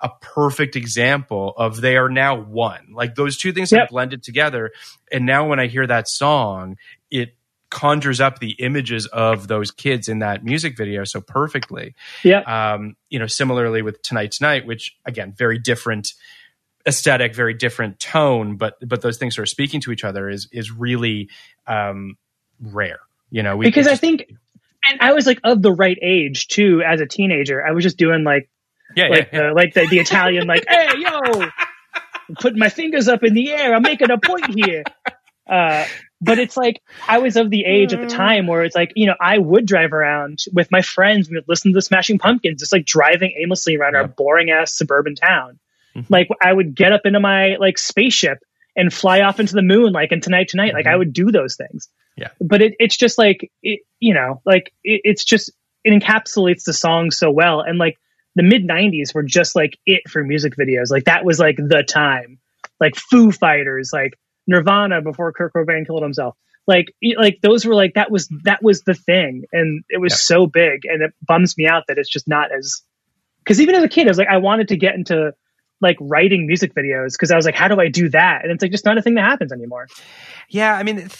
[SPEAKER 3] a perfect example of they are now one. Like those two things
[SPEAKER 4] Yep.
[SPEAKER 3] have blended together. And now when I hear that song, it conjures up the images of those kids in that music video so perfectly.
[SPEAKER 4] Yeah.
[SPEAKER 3] Um, you know, similarly with Tonight Tonight, which again, very different aesthetic, very different tone, but but those things are speaking to each other is is really um rare. You know, we
[SPEAKER 4] because I think, and I was like of the right age too as a teenager. I was just doing like
[SPEAKER 3] yeah,
[SPEAKER 4] like
[SPEAKER 3] yeah, yeah.
[SPEAKER 4] the like the, the Italian like hey yo, I'm putting my fingers up in the air. I'm making a point here. Uh, but it's like I was of the age at the time where it's like you know I would drive around with my friends. We would listen to the Smashing Pumpkins, just like driving aimlessly around our boring ass suburban town.
[SPEAKER 3] Mhm.
[SPEAKER 4] Like I would get up into my like spaceship and fly off into the moon like in tonight tonight. Like I would do those things.
[SPEAKER 3] Yeah.
[SPEAKER 4] But it, it's just like it, you know like it, it's just it encapsulates the song so well and like the mid 90s were just like it for music videos like that was like the time like foo fighters like nirvana before kurt cobain killed himself like like those were like that was that was the thing and it was
[SPEAKER 3] Yeah.
[SPEAKER 4] so big and it bums me out that it's just not as because even as a kid i was like i wanted to get into like writing music videos because i was like how do i do that and it's like just not a thing that happens anymore
[SPEAKER 3] Yeah, I mean, th-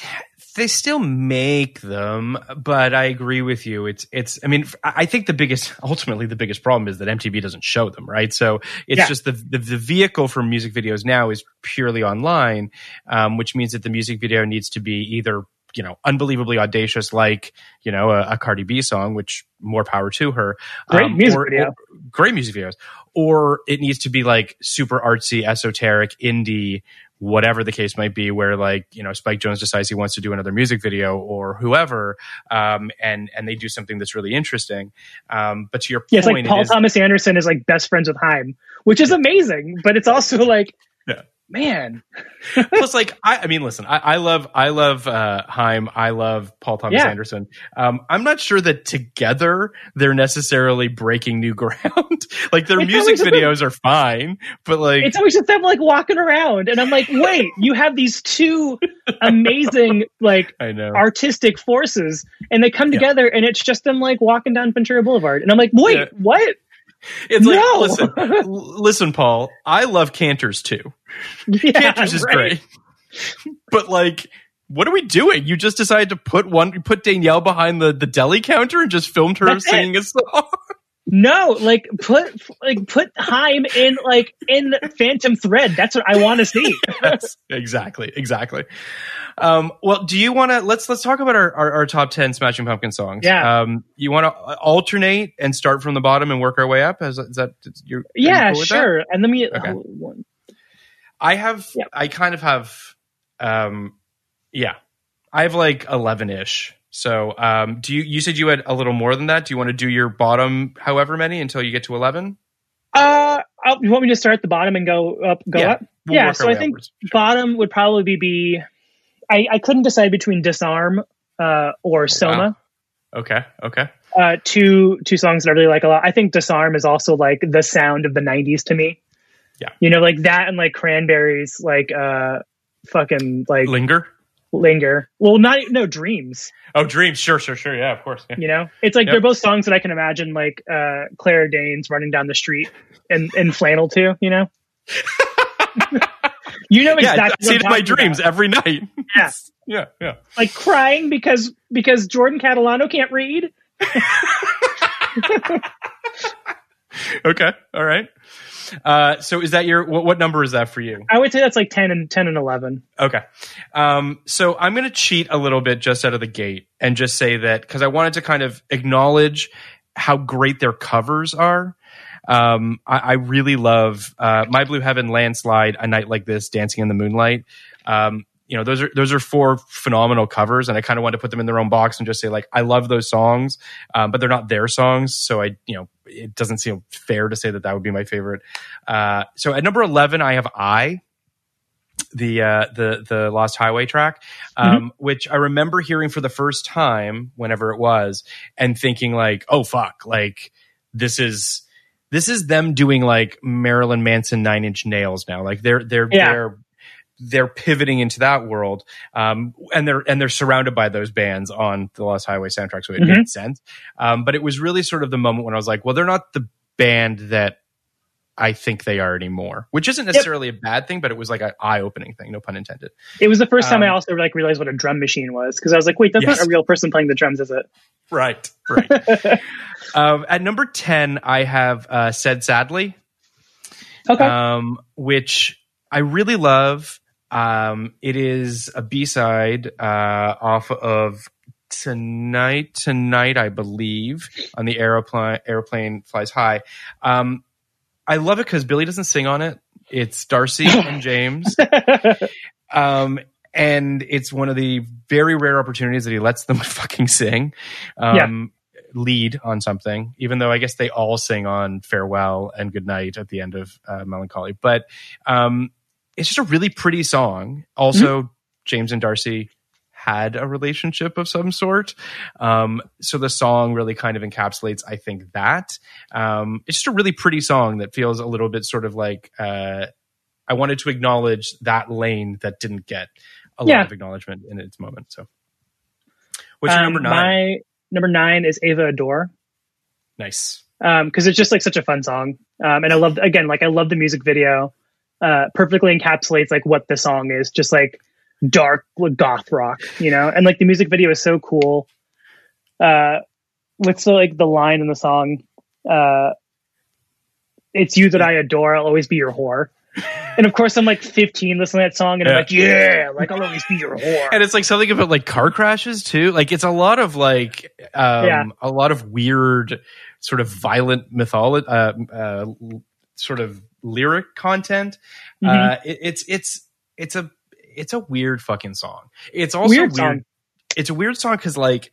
[SPEAKER 3] they still make them, but I agree with you. It's, it's. I mean, I think the biggest, ultimately, the biggest problem is that MTV doesn't show them, right? So it's
[SPEAKER 4] Yeah.
[SPEAKER 3] just the, the the vehicle for music videos now is purely online, um, which means that the music video needs to be either you know unbelievably audacious, like you know a, a Cardi B song, which more power to her.
[SPEAKER 4] Great music
[SPEAKER 3] or-
[SPEAKER 4] video.
[SPEAKER 3] or- great music videos, or it needs to be like super artsy, esoteric, indie whatever the case might be, where like you know Spike Jonze decides he wants to do another music video or whoever, um, and and they do something that's really interesting. Um, but to your
[SPEAKER 4] yeah it's
[SPEAKER 3] point,
[SPEAKER 4] like paul
[SPEAKER 3] is-
[SPEAKER 4] thomas anderson is like best friends with Haim, which is amazing but it's also like
[SPEAKER 3] Yeah.
[SPEAKER 4] Man
[SPEAKER 3] plus like I, I mean, listen, I, I love I love uh, Haim, I love Paul Thomas
[SPEAKER 4] Yeah.
[SPEAKER 3] Anderson. Um, I'm not sure that together they're necessarily breaking new ground. like their
[SPEAKER 4] It's
[SPEAKER 3] music videos are fine, but like
[SPEAKER 4] it's always just them like walking around and i'm like wait you have these two amazing like
[SPEAKER 3] I know.
[SPEAKER 4] artistic forces and they come
[SPEAKER 3] Yeah.
[SPEAKER 4] together and it's just them like walking down ventura boulevard and i'm like wait
[SPEAKER 3] Yeah.
[SPEAKER 4] what
[SPEAKER 3] It's like
[SPEAKER 4] No.
[SPEAKER 3] listen, listen, Paul. I love Canter's too.
[SPEAKER 4] yeah,
[SPEAKER 3] Canter's is
[SPEAKER 4] right.
[SPEAKER 3] great, but like. What are we doing? You just decided to put one, put Danielle behind the, the deli counter and just filmed her
[SPEAKER 4] That's it.
[SPEAKER 3] singing a song.
[SPEAKER 4] no like put like put Haim in like in phantom thread that's what i want to see
[SPEAKER 3] Yes, exactly, exactly. Um, well, do you want to let's let's talk about our, our, our top ten Smashing Pumpkin songs?
[SPEAKER 4] Yeah.
[SPEAKER 3] Um, you want to alternate and start from the bottom and work our way up? Is, is that you? are
[SPEAKER 4] yeah
[SPEAKER 3] cool with that?
[SPEAKER 4] sure and let me
[SPEAKER 3] Okay.
[SPEAKER 4] hold one.
[SPEAKER 3] I have.
[SPEAKER 4] Yeah.
[SPEAKER 3] I kind of have. Um, yeah, I have like eleven ish. So, um, do you? You said you had a little more than that. Do you want to do your bottom, however many, until you get to eleven?
[SPEAKER 4] uh I'll- you want me to start at the bottom and go up go
[SPEAKER 3] Yeah,
[SPEAKER 4] up
[SPEAKER 3] We'll
[SPEAKER 4] yeah so i think
[SPEAKER 3] upwards.
[SPEAKER 4] bottom would probably be I, I couldn't decide between disarm uh, or Soma.
[SPEAKER 3] Okay. Okay.
[SPEAKER 4] Uh, two two songs that I really like a lot. I think Disarm is also like the sound of the '90s to me.
[SPEAKER 3] Yeah.
[SPEAKER 4] You know, like that and like Cranberries, like uh, fucking like
[SPEAKER 3] Linger.
[SPEAKER 4] Linger. Well, not no dreams.
[SPEAKER 3] Oh, Dreams. Sure. Sure. Sure. Yeah. Of course. Yeah.
[SPEAKER 4] You know, it's like
[SPEAKER 3] Yep.
[SPEAKER 4] they're both songs that I can imagine like uh, Claire Danes running down the street in in flannel too. You know. you know exactly.
[SPEAKER 3] Yeah.
[SPEAKER 4] I
[SPEAKER 3] see it in my dreams
[SPEAKER 4] about.
[SPEAKER 3] every night.
[SPEAKER 4] Yeah.
[SPEAKER 3] yeah. Yeah.
[SPEAKER 4] like crying because because Jordan Catalano can't read.
[SPEAKER 3] Okay. All right. Uh, so is that your what, what number is that for you?
[SPEAKER 4] I would say that's like ten and ten and eleven.
[SPEAKER 3] Okay. Um, so I'm going to cheat a little bit just out of the gate and just say that because I wanted to kind of acknowledge how great their covers are. Um, I, I really love uh, My Blue Heaven, Landslide, A Night Like This, Dancing in the Moonlight. Um, you know, those are those are four phenomenal covers, and I kind of want to put them in their own box and just say like I love those songs, um, but they're not their songs, so I you know it doesn't seem fair to say that that would be my favorite. Uh, so at number eleven, I have I the uh, the the Lost Highway track, um, which I remember hearing for the first time whenever it was, and thinking like, oh fuck, like this is this is them doing like Marilyn Manson Nine Inch Nails now, like they're they're
[SPEAKER 4] Yeah.
[SPEAKER 3] they're they're pivoting into that world, um, and they're and they're surrounded by those bands on the Lost Highway soundtrack, so it
[SPEAKER 4] Mhm.
[SPEAKER 3] made sense. Um, but it was really sort of the moment when I was like, well, they're not the band that I think they are anymore, which isn't necessarily a bad thing, but it was like an eye opening thing, no pun intended.
[SPEAKER 4] It was the first time I
[SPEAKER 3] Um,
[SPEAKER 4] also like realized what a drum machine was because I was like, wait, that's
[SPEAKER 3] Yes.
[SPEAKER 4] not a real person playing the drums, is it?
[SPEAKER 3] Right, right. um, at number 10, I have uh, Said Sadly,
[SPEAKER 4] Okay.
[SPEAKER 3] um, which I really love. Um, it is a B side uh, off of Tonight, Tonight, I believe, on the aeroplane, airplane flies high. Um, I love it because Billy doesn't sing on it. It's D'arcy and James. um, and it's one of the very rare opportunities that he lets them fucking sing, um, lead on something. Even though I guess they all sing on "Farewell" and "Goodnight" at the end of uh, "Melancholy," but um, it's just a really pretty song. Also, James and D'arcy had a relationship of some sort, um, so the song really kind of encapsulates, I think, that. Um, it's just a really pretty song that feels a little bit sort of like. Uh, I wanted to acknowledge that lane that didn't get a
[SPEAKER 4] Yeah.
[SPEAKER 3] lot of acknowledgement in its moment. So, what's your
[SPEAKER 4] Um,
[SPEAKER 3] number nine?
[SPEAKER 4] My number nine is Ava Adore
[SPEAKER 3] nice.
[SPEAKER 4] because it's just like such a fun song, um, and I love again like I love the music video. Uh, perfectly encapsulates like what the song is, just like dark goth rock, you know. And like the music video is so cool. Uh, what's the like the line in the song? Uh, it's you that I adore. I'll always be your whore. And of course, I'm like 15 listening to that song, and I'm like, yeah, like I'll always be your whore.
[SPEAKER 3] And it's like something about like car crashes too. Like it's a lot of like um
[SPEAKER 4] Yeah.
[SPEAKER 3] a lot of weird sort of violent mythology uh, uh sort of lyric content.
[SPEAKER 4] Mhm.
[SPEAKER 3] Uh it, it's it's it's a it's a weird fucking song. It's also
[SPEAKER 4] Weird
[SPEAKER 3] weird. It's a weird song cuz like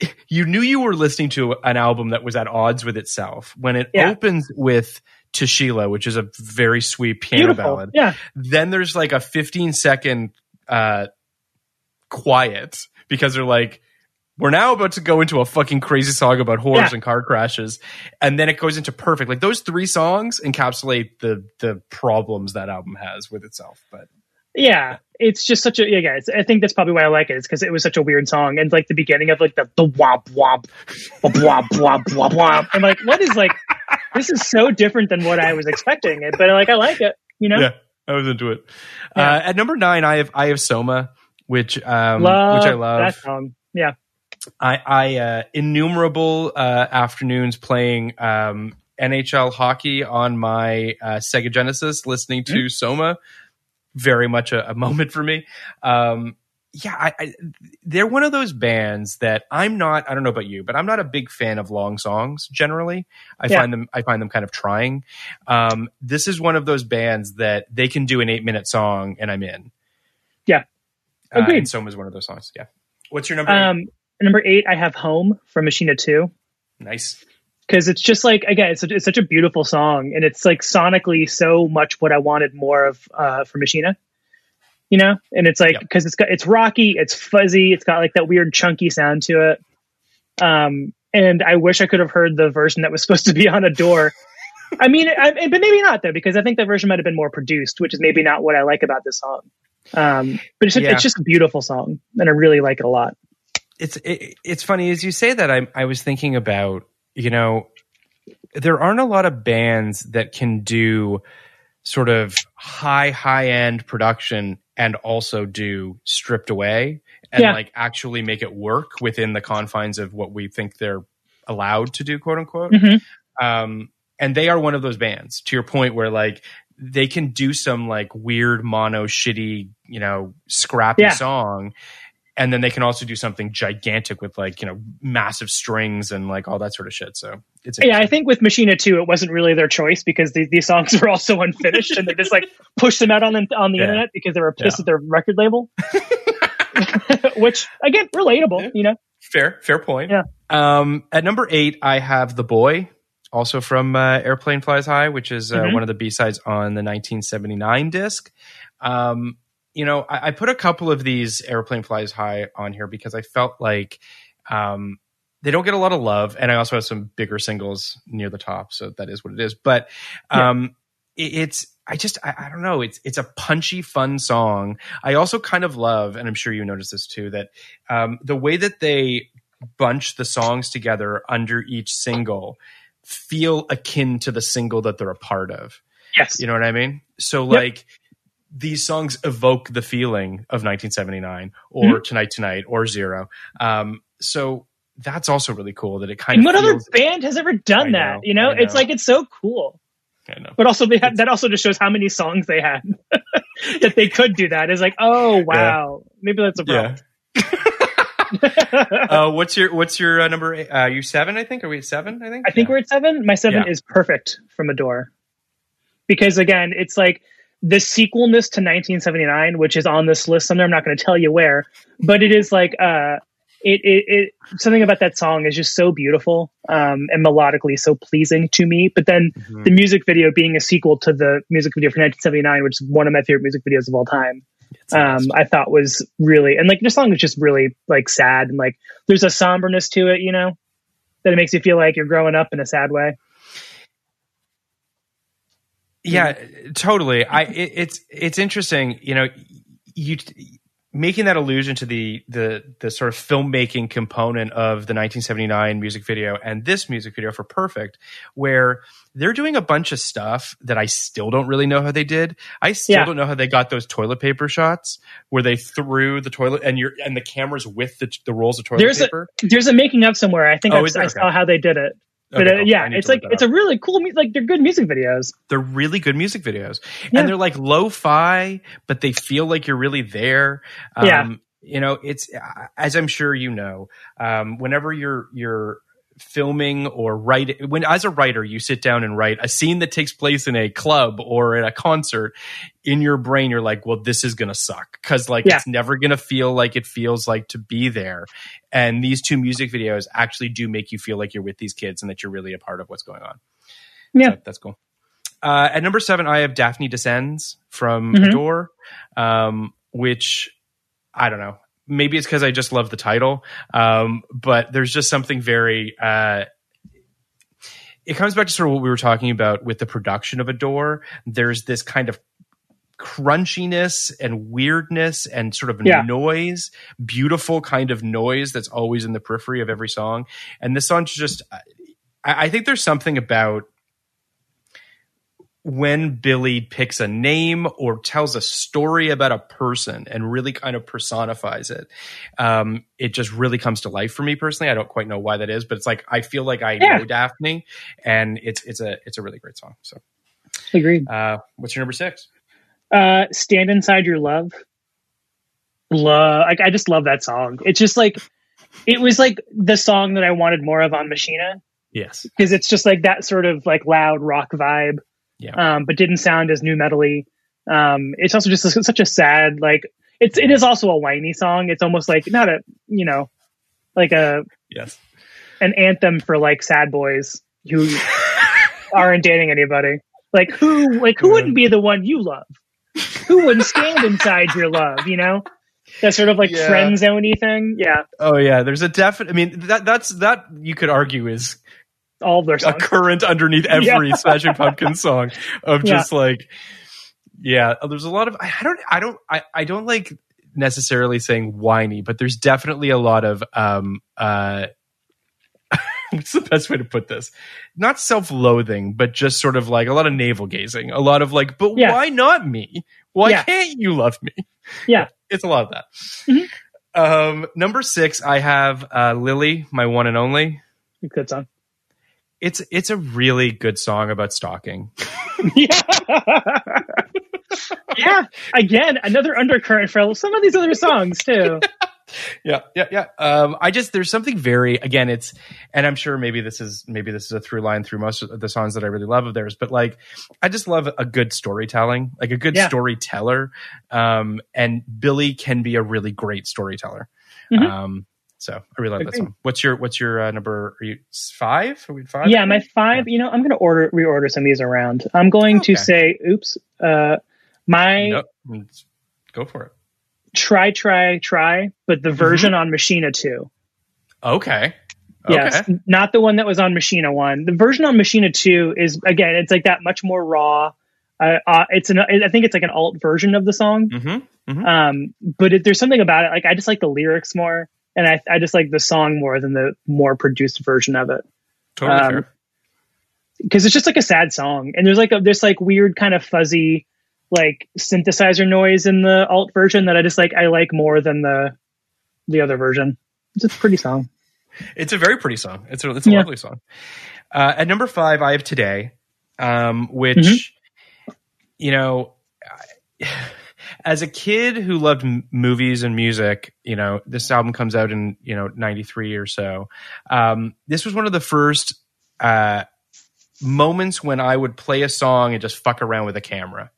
[SPEAKER 3] you knew you were listening to an album that was at odds with itself when it
[SPEAKER 4] Yeah.
[SPEAKER 3] opens with to Sheila, which is a very sweet piano
[SPEAKER 4] Beautiful.
[SPEAKER 3] ballad
[SPEAKER 4] Yeah.
[SPEAKER 3] then there's like a 15 second uh quiet because they're like we're now about to go into a fucking crazy song about whores
[SPEAKER 4] Yeah.
[SPEAKER 3] and car crashes and then it goes into perfect like those three songs encapsulate the the problems that album has with itself but
[SPEAKER 4] Yeah, it's just such a yeah. I think that's probably why I like it. it. Is because it was such a weird song, and like the beginning of like the the womp womp, womp womp womp womp. I'm like, what is like? This is so different than what I was expecting. It, but like, I like it. You know,
[SPEAKER 3] yeah i was into it
[SPEAKER 4] Yeah.
[SPEAKER 3] uh at number nine i have i have soma which um
[SPEAKER 4] love,
[SPEAKER 3] which i love
[SPEAKER 4] that song. Yeah,
[SPEAKER 3] I, I uh, innumerable uh, afternoons playing um, NHL hockey on my uh, Sega Genesis, listening to Soma. Very much a, a moment for me. Um, yeah, I, I, they're one of those bands that I'm not. I don't know about you, but I'm not a big fan of long songs. Generally, I
[SPEAKER 4] Yeah.
[SPEAKER 3] find them. I find them kind of trying. Um, this is one of those bands that they can do an eight minute song, and I'm in.
[SPEAKER 4] Yeah.
[SPEAKER 3] uh,
[SPEAKER 4] Agreed.
[SPEAKER 3] and Soma is one of those songs. Yeah. What's your number?
[SPEAKER 4] um, number eight, I have "Home" from Machina Two
[SPEAKER 3] nice.
[SPEAKER 4] because it's just like again, it's, it's such a beautiful song, and it's like sonically so much what I wanted more of uh, for Machina. you know. And it's like
[SPEAKER 3] Yep.
[SPEAKER 4] because it's got it's rocky, it's fuzzy, it's got like that weird chunky sound to it. Um, and I wish I could have heard the version that was supposed to be on Adore. I mean, I, but maybe not though, because I think that version might have been more produced, which is maybe not what I like about this song. Um, but it's
[SPEAKER 3] Yeah.
[SPEAKER 4] it's just a beautiful song, and I really like it a lot.
[SPEAKER 3] It's it, it's funny as you say that I I was thinking about you know there aren't a lot of bands that can do sort of high high end production and also do stripped away and
[SPEAKER 4] Yeah.
[SPEAKER 3] like actually make it work within the confines of what we think they're allowed to do quote unquote
[SPEAKER 4] Mhm.
[SPEAKER 3] um and they are one of those bands to your point where like they can do some like weird mono shitty you know scrappy
[SPEAKER 4] Yeah.
[SPEAKER 3] song and then they can also do something gigantic with like you know massive strings and like all that sort of shit so it's
[SPEAKER 4] Yeah, I think with Machina too, it wasn't really their choice because the, these songs were also unfinished and they just like pushed them out on the, on the
[SPEAKER 3] Yeah.
[SPEAKER 4] internet because they were pissed
[SPEAKER 3] Yeah.
[SPEAKER 4] at their record label. Which, again, relatable, you know?
[SPEAKER 3] fair fair point
[SPEAKER 4] Yeah.
[SPEAKER 3] um at number eight i have the boy also from uh, airplane flies high which is uh,
[SPEAKER 4] Mhm.
[SPEAKER 3] one of the b-sides on the 1979 disc um you know I, I put a couple of these airplane flies high on here because i felt like um they don't get a lot of love and i also have some bigger singles near the top so that is what it is. But um it, it's i just I, I don't know it's it's a punchy fun song. I also kind of love and i'm sure you noticed this too that um the way that they bunch the songs together under each single feel akin to the single that they're a part of.
[SPEAKER 4] Yes.
[SPEAKER 3] you know what i mean? So
[SPEAKER 4] Yep.
[SPEAKER 3] These songs evoke the feeling of 1979 or tonight tonight or zero um so that's also really cool that it kind
[SPEAKER 4] And
[SPEAKER 3] of
[SPEAKER 4] what other band has ever done that?
[SPEAKER 3] know,
[SPEAKER 4] you know?
[SPEAKER 3] I
[SPEAKER 4] it's like, it's so cool.
[SPEAKER 3] I know.
[SPEAKER 4] But also, they had, that also just shows how many songs they had that they could do that. It's like, oh, wow. Maybe that's a problem.
[SPEAKER 3] uh, what's your what's your uh, number? eight? Uh, you seven? I think. Are we at seven? I think.
[SPEAKER 4] I think we're at seven. My seven
[SPEAKER 3] Yeah.
[SPEAKER 4] is perfect from Adore, Because again, it's like the sequelness to 1979, which is on this list somewhere. I'm not going to tell you where, but it is like, uh, it, it, it, something about that song is just so beautiful, um, and melodically so pleasing to me. But then
[SPEAKER 3] Mm-hmm.
[SPEAKER 4] the music video being a sequel to the music video for 1979, which is one of my favorite music videos of all time. Um, I thought was really, and like the song is just really like sad and like there's a somberness to it, you know, that it makes you feel like you're growing up in a sad way.
[SPEAKER 3] Yeah, totally. I it, it's it's interesting. You know, you making that allusion to the the the sort of filmmaking component of the 1979 music video and this music video for Perfect, where they're doing a bunch of stuff that I still don't really know how they did. I still
[SPEAKER 4] Yeah.
[SPEAKER 3] don't know how they got those toilet paper shots where they threw the toilet and you're and the cameras with the the rolls of toilet
[SPEAKER 4] There's a
[SPEAKER 3] paper.
[SPEAKER 4] there's a making of somewhere. I think
[SPEAKER 3] Oh, there?
[SPEAKER 4] I
[SPEAKER 3] Okay.
[SPEAKER 4] saw how they did it. But
[SPEAKER 3] Okay,
[SPEAKER 4] uh, yeah, it's like it's a really cool, like they're good music videos.
[SPEAKER 3] they're really good music videos
[SPEAKER 4] Yeah.
[SPEAKER 3] and they're like lo-fi but they feel like you're really there um,
[SPEAKER 4] Yeah.
[SPEAKER 3] you know it's as i'm sure you know um, whenever you're you're filming or writing when as a writer you sit down and write a scene that takes place in a club or at a concert in your brain you're like well this is gonna suck because like
[SPEAKER 4] Yeah.
[SPEAKER 3] it's never gonna feel like it feels like to be there and these two music videos actually do make you feel like you're with these kids and that you're really a part of what's going on
[SPEAKER 4] Yeah.
[SPEAKER 3] so that's cool. Uh, at number seven, I have Daphne Descends from
[SPEAKER 4] Mhm.
[SPEAKER 3] Adore, um, which I don't know. Maybe it's because I just love the title, um, but there's just something very. Uh, it comes back to sort of what we were talking about with the production of Adore. There's this kind of crunchiness and weirdness and sort of
[SPEAKER 4] Yeah.
[SPEAKER 3] noise, beautiful kind of noise that's always in the periphery of every song. And this song's just, I, I think there's something about when Billy picks a name or tells a story about a person and really kind of personifies it, um, it just really comes to life for me personally. I don't quite know why that is, but it's like I feel like I
[SPEAKER 4] Yeah.
[SPEAKER 3] know Daphne, and it's it's a it's a really great song. So,
[SPEAKER 4] Agreed.
[SPEAKER 3] uh, what's your number six?
[SPEAKER 4] Uh, Stand Inside Your Love. Love, like I just love that song. It's just like it was like the song that I wanted more of on Machina
[SPEAKER 3] Yes,
[SPEAKER 4] because it's just like that sort of like loud rock vibe.
[SPEAKER 3] Yeah.
[SPEAKER 4] Um, but didn't sound as nu metally. Um, it's also just a, such a sad like it's it is also a whiny song. It's almost like not a you know like a
[SPEAKER 3] yes.
[SPEAKER 4] an anthem for like sad boys who aren't dating anybody. Like who like who wouldn't be the one you love? who wouldn't stand inside your love? You know, that sort of like
[SPEAKER 3] Yeah.
[SPEAKER 4] friend zoney thing. Yeah,
[SPEAKER 3] Oh yeah, there's a definite. I mean, that that's that you could argue is
[SPEAKER 4] all of their
[SPEAKER 3] a current underneath every
[SPEAKER 4] Yeah.
[SPEAKER 3] Smashing Pumpkins song of
[SPEAKER 4] Yeah.
[SPEAKER 3] just like, yeah. There's a lot of I don't I don't I I don't like necessarily saying whiny, but there's definitely a lot of um uh. What's the best way to put this? Not self-loathing, but just sort of like a lot of navel gazing. A lot of like, but
[SPEAKER 4] Yeah.
[SPEAKER 3] why not me? Why
[SPEAKER 4] Yeah.
[SPEAKER 3] can't you love me?
[SPEAKER 4] Yeah.
[SPEAKER 3] it's a lot of that.
[SPEAKER 4] Mhm.
[SPEAKER 3] Um, number six, I have uh, Lily, my one and only.
[SPEAKER 4] Good song.
[SPEAKER 3] It's it's a really good song about stalking.
[SPEAKER 4] yeah. yeah. Again, another undercurrent for some of these other songs too.
[SPEAKER 3] yeah, yeah, yeah. Um, I just there's something very again. It's and I'm sure maybe this is maybe this is a through line through most of the songs that I really love of theirs. But like, I just love a good storytelling, like a good
[SPEAKER 4] Yeah.
[SPEAKER 3] storyteller. Um, and Billy can be a really great storyteller.
[SPEAKER 4] Mhm.
[SPEAKER 3] Um, so I really like that
[SPEAKER 4] Agreed.
[SPEAKER 3] song. What's your what's your uh, number? Are you five? Are we five?
[SPEAKER 4] Yeah, my five. You know, I'm going to order reorder some of these around. I'm going
[SPEAKER 3] Okay.
[SPEAKER 4] to say, oops. Uh, my
[SPEAKER 3] Nope. Go for it.
[SPEAKER 4] try, try, try, but
[SPEAKER 3] Mm-hmm.
[SPEAKER 4] the version on Machina two.
[SPEAKER 3] Okay. Okay.
[SPEAKER 4] Yes, not the one that was on Machina one. The version on Machina two is again, it's like that much more raw. Uh, uh, it's an, I think it's like an alt version of the song.
[SPEAKER 3] Mm-hmm.
[SPEAKER 4] Um, but it, there's something about it. Like I just like the lyrics more, and I, I just like the song more than the more produced version of it.
[SPEAKER 3] Totally
[SPEAKER 4] Um,
[SPEAKER 3] fair.
[SPEAKER 4] because it's just like a sad song and there's like a this like weird kind of fuzzy like synthesizer noise in the alt version that i just like i like more than the the other version it's a pretty song
[SPEAKER 3] It's a very pretty song. It's a it's a
[SPEAKER 4] Yeah.
[SPEAKER 3] lovely song. Uh, at number five, I have today, um, which
[SPEAKER 4] Mhm.
[SPEAKER 3] you know, I- as a kid who loved m- movies and music, you know, this album comes out in you know '93 or so. Um, this was one of the first uh, moments when I would play a song and just fuck around with a camera.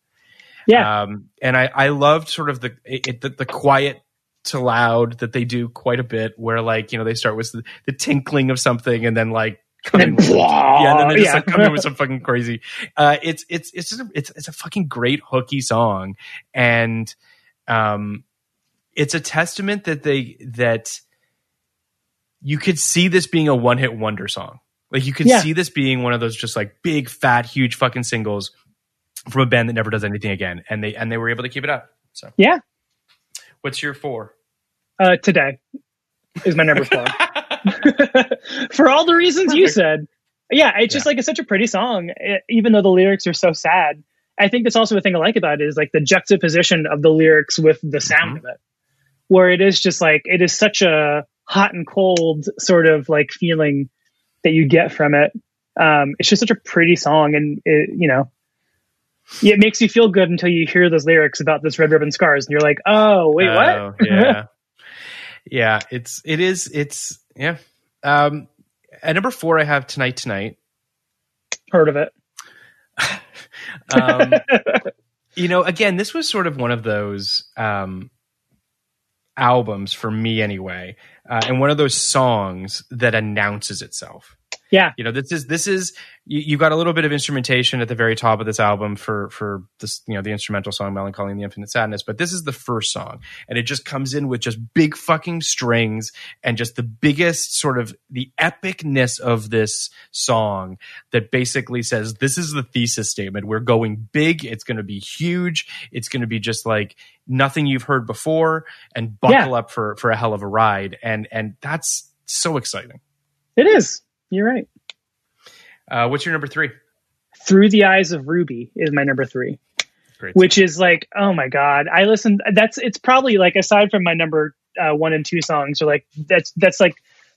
[SPEAKER 4] yeah
[SPEAKER 3] Um, and I, I loved sort of the, it, the the quiet to loud that they do quite a bit, where like you know they start with the, the tinkling of something and then like come in yeah, and then they just
[SPEAKER 4] yeah.
[SPEAKER 3] like come in with some fucking crazy. Uh, it's it's it's just a, it's it's a fucking great hooky song, and um, it's a testament that they that you could see this being a one hit wonder song. Like you could
[SPEAKER 4] Yeah.
[SPEAKER 3] see this being one of those just like big fat huge fucking singles from a band that never does anything again, and they and they were able to keep it up. So,
[SPEAKER 4] yeah
[SPEAKER 3] what's your four?
[SPEAKER 4] uh today is my number four for all the reasons you said. Yeah it's just like it's such a pretty song eh, even though the lyrics are so sad. I think that's also a thing i like about it is like the juxtaposition of the lyrics with the sound
[SPEAKER 3] Mhm.
[SPEAKER 4] of it. Where it is just like it is such a hot and cold sort of like feeling that you get from it. Um it's just such a pretty song and it, you know it makes you feel good until you hear those lyrics about this red ribbon scars and you're like oh wait
[SPEAKER 3] Oh,
[SPEAKER 4] what
[SPEAKER 3] yeah, yeah. It's it is it's yeah. Um, at number four, I have tonight tonight.
[SPEAKER 4] heard of it
[SPEAKER 3] Um, you know, again, this was sort of one of those um, albums for me, anyway, uh, and one of those songs that announces itself.
[SPEAKER 4] yeah
[SPEAKER 3] You know, this is this is you, you got a little bit of instrumentation at the very top of this album for for this you know the instrumental song "Melancholy and the Infinite Sadness," but this is the first song, and it just comes in with just big fucking strings and just the biggest sort of the epicness of this song that basically says this is the thesis statement. We're going big. It's going to be huge. It's going to be just like nothing you've heard before, and buckle
[SPEAKER 4] Yeah.
[SPEAKER 3] up for for a hell of a ride. And and that's so exciting.
[SPEAKER 4] it is you're right
[SPEAKER 3] Uh, what's your number three?
[SPEAKER 4] Through the Eyes of Ruby is my number three,
[SPEAKER 3] Great.
[SPEAKER 4] which is like, oh my god, I listened. That's it's probably like aside from my number uh, one and two songs, or like that's that's like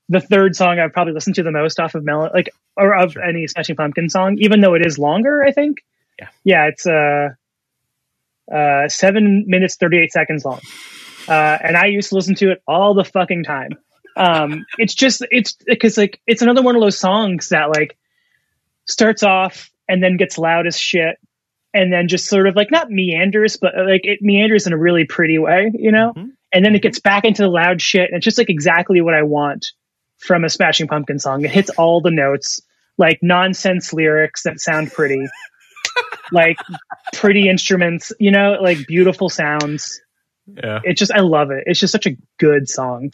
[SPEAKER 4] the third song I've probably listened to the most off of Mellon, like or of
[SPEAKER 3] Sure.
[SPEAKER 4] any Smashing Pumpkin song, even though it is longer. I think.
[SPEAKER 3] Yeah.
[SPEAKER 4] Yeah, it's uh, uh, seven minutes thirty eight seconds long, uh, and I used to listen to it all the fucking time. Um, it's just it's because like it's another one of those songs that like starts off and then gets loud as shit and then just sort of like not meanders but uh, like it meanders in a really pretty way you know
[SPEAKER 3] Mhm.
[SPEAKER 4] and then it gets back into the loud shit and it's just like exactly what i want from a smashing pumpkin song it hits all the notes like nonsense lyrics that sound pretty like pretty instruments, you know, like beautiful sounds.
[SPEAKER 3] Yeah.
[SPEAKER 4] It just I love it. It's just such a good song.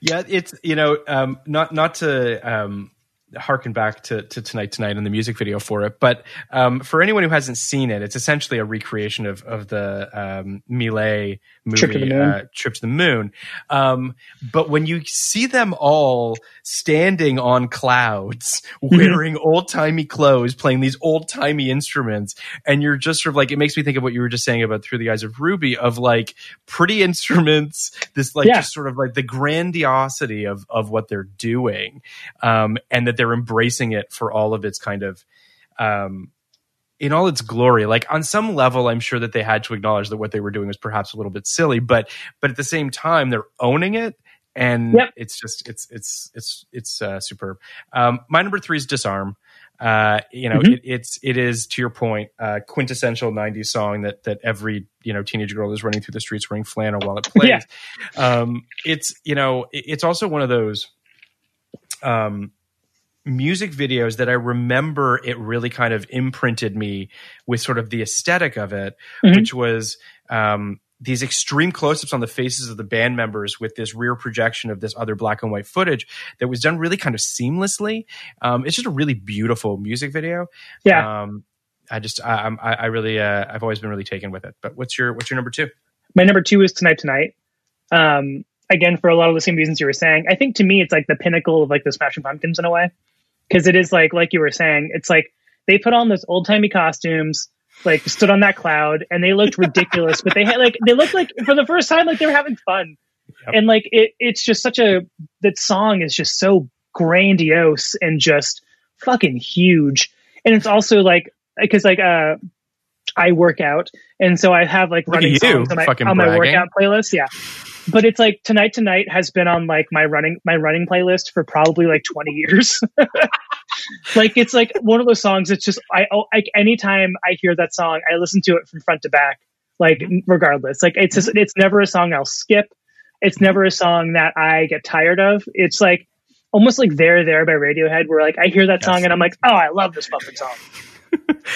[SPEAKER 3] Yeah, it's you know, um, not not to um, harken back to, to tonight tonight and the music video for it but um, for anyone who hasn't seen it it's essentially a recreation of of the um, Méliès movie
[SPEAKER 4] Trip to the Moon.
[SPEAKER 3] Uh, trip to the moon um, but when you see them all standing on clouds
[SPEAKER 4] Mm-hmm.
[SPEAKER 3] wearing old-timey clothes playing these old-timey instruments and you're just sort of like it makes me think of what you were just saying about through the eyes of ruby of like pretty instruments this like
[SPEAKER 4] Yeah.
[SPEAKER 3] just sort of like the grandiosity of of what they're doing um, and that they're embracing it for all of its kind of um, in all its glory like on some level i'm sure that they had to acknowledge that what they were doing was perhaps a little bit silly but but at the same time they're owning it and
[SPEAKER 4] Yep.
[SPEAKER 3] it's just it's it's it's it's uh, superb um, my number three is disarm uh, you know,
[SPEAKER 4] Mhm.
[SPEAKER 3] it, it's it is to your point, uh, quintessential '90s song that that every you know teenage girl is running through the streets wearing flannel while it plays.
[SPEAKER 4] Yeah.
[SPEAKER 3] Um, it's you know, it- it's also one of those um, music videos that I remember it really kind of imprinted me with sort of the aesthetic of it,
[SPEAKER 4] Mhm.
[SPEAKER 3] which was um, these extreme close-ups on the faces of the band members with this rear projection of this other black and white footage that was done really kind of seamlessly. Um, it's just a really beautiful music video.
[SPEAKER 4] Yeah.
[SPEAKER 3] Um, I just I, I'm- I, I really uh, I've always been really taken with it. But what's your what's your number two?
[SPEAKER 4] My number two is Tonight Tonight. Um, again, for a lot of the same reasons you were saying. I think to me, it's like the pinnacle of like the Smashing Pumpkins in a way, because it is like like you were saying, it's like they put on those old timey costumes, like stood on that cloud, and they looked ridiculous, but they had like they looked like for the first time like they were having fun,
[SPEAKER 3] Yep.
[SPEAKER 4] and like it it's just such a that song is just so grandiose and just fucking huge, and it's also like because like uh. I work out, and so I have like running songs on my, on my workout playlist. Yeah, but it's like tonight tonight has been on like my running my running playlist for probably like 20 years. Like it's like one of those songs it's just i oh, like anytime i hear that song i listen to it from front to back like mm-hmm. regardless. Like it's just, it's never a song i'll skip. It's never a song that i get tired of. It's like almost like there there by radiohead where like i hear that song
[SPEAKER 3] Yes.
[SPEAKER 4] and i'm like oh i love this fucking song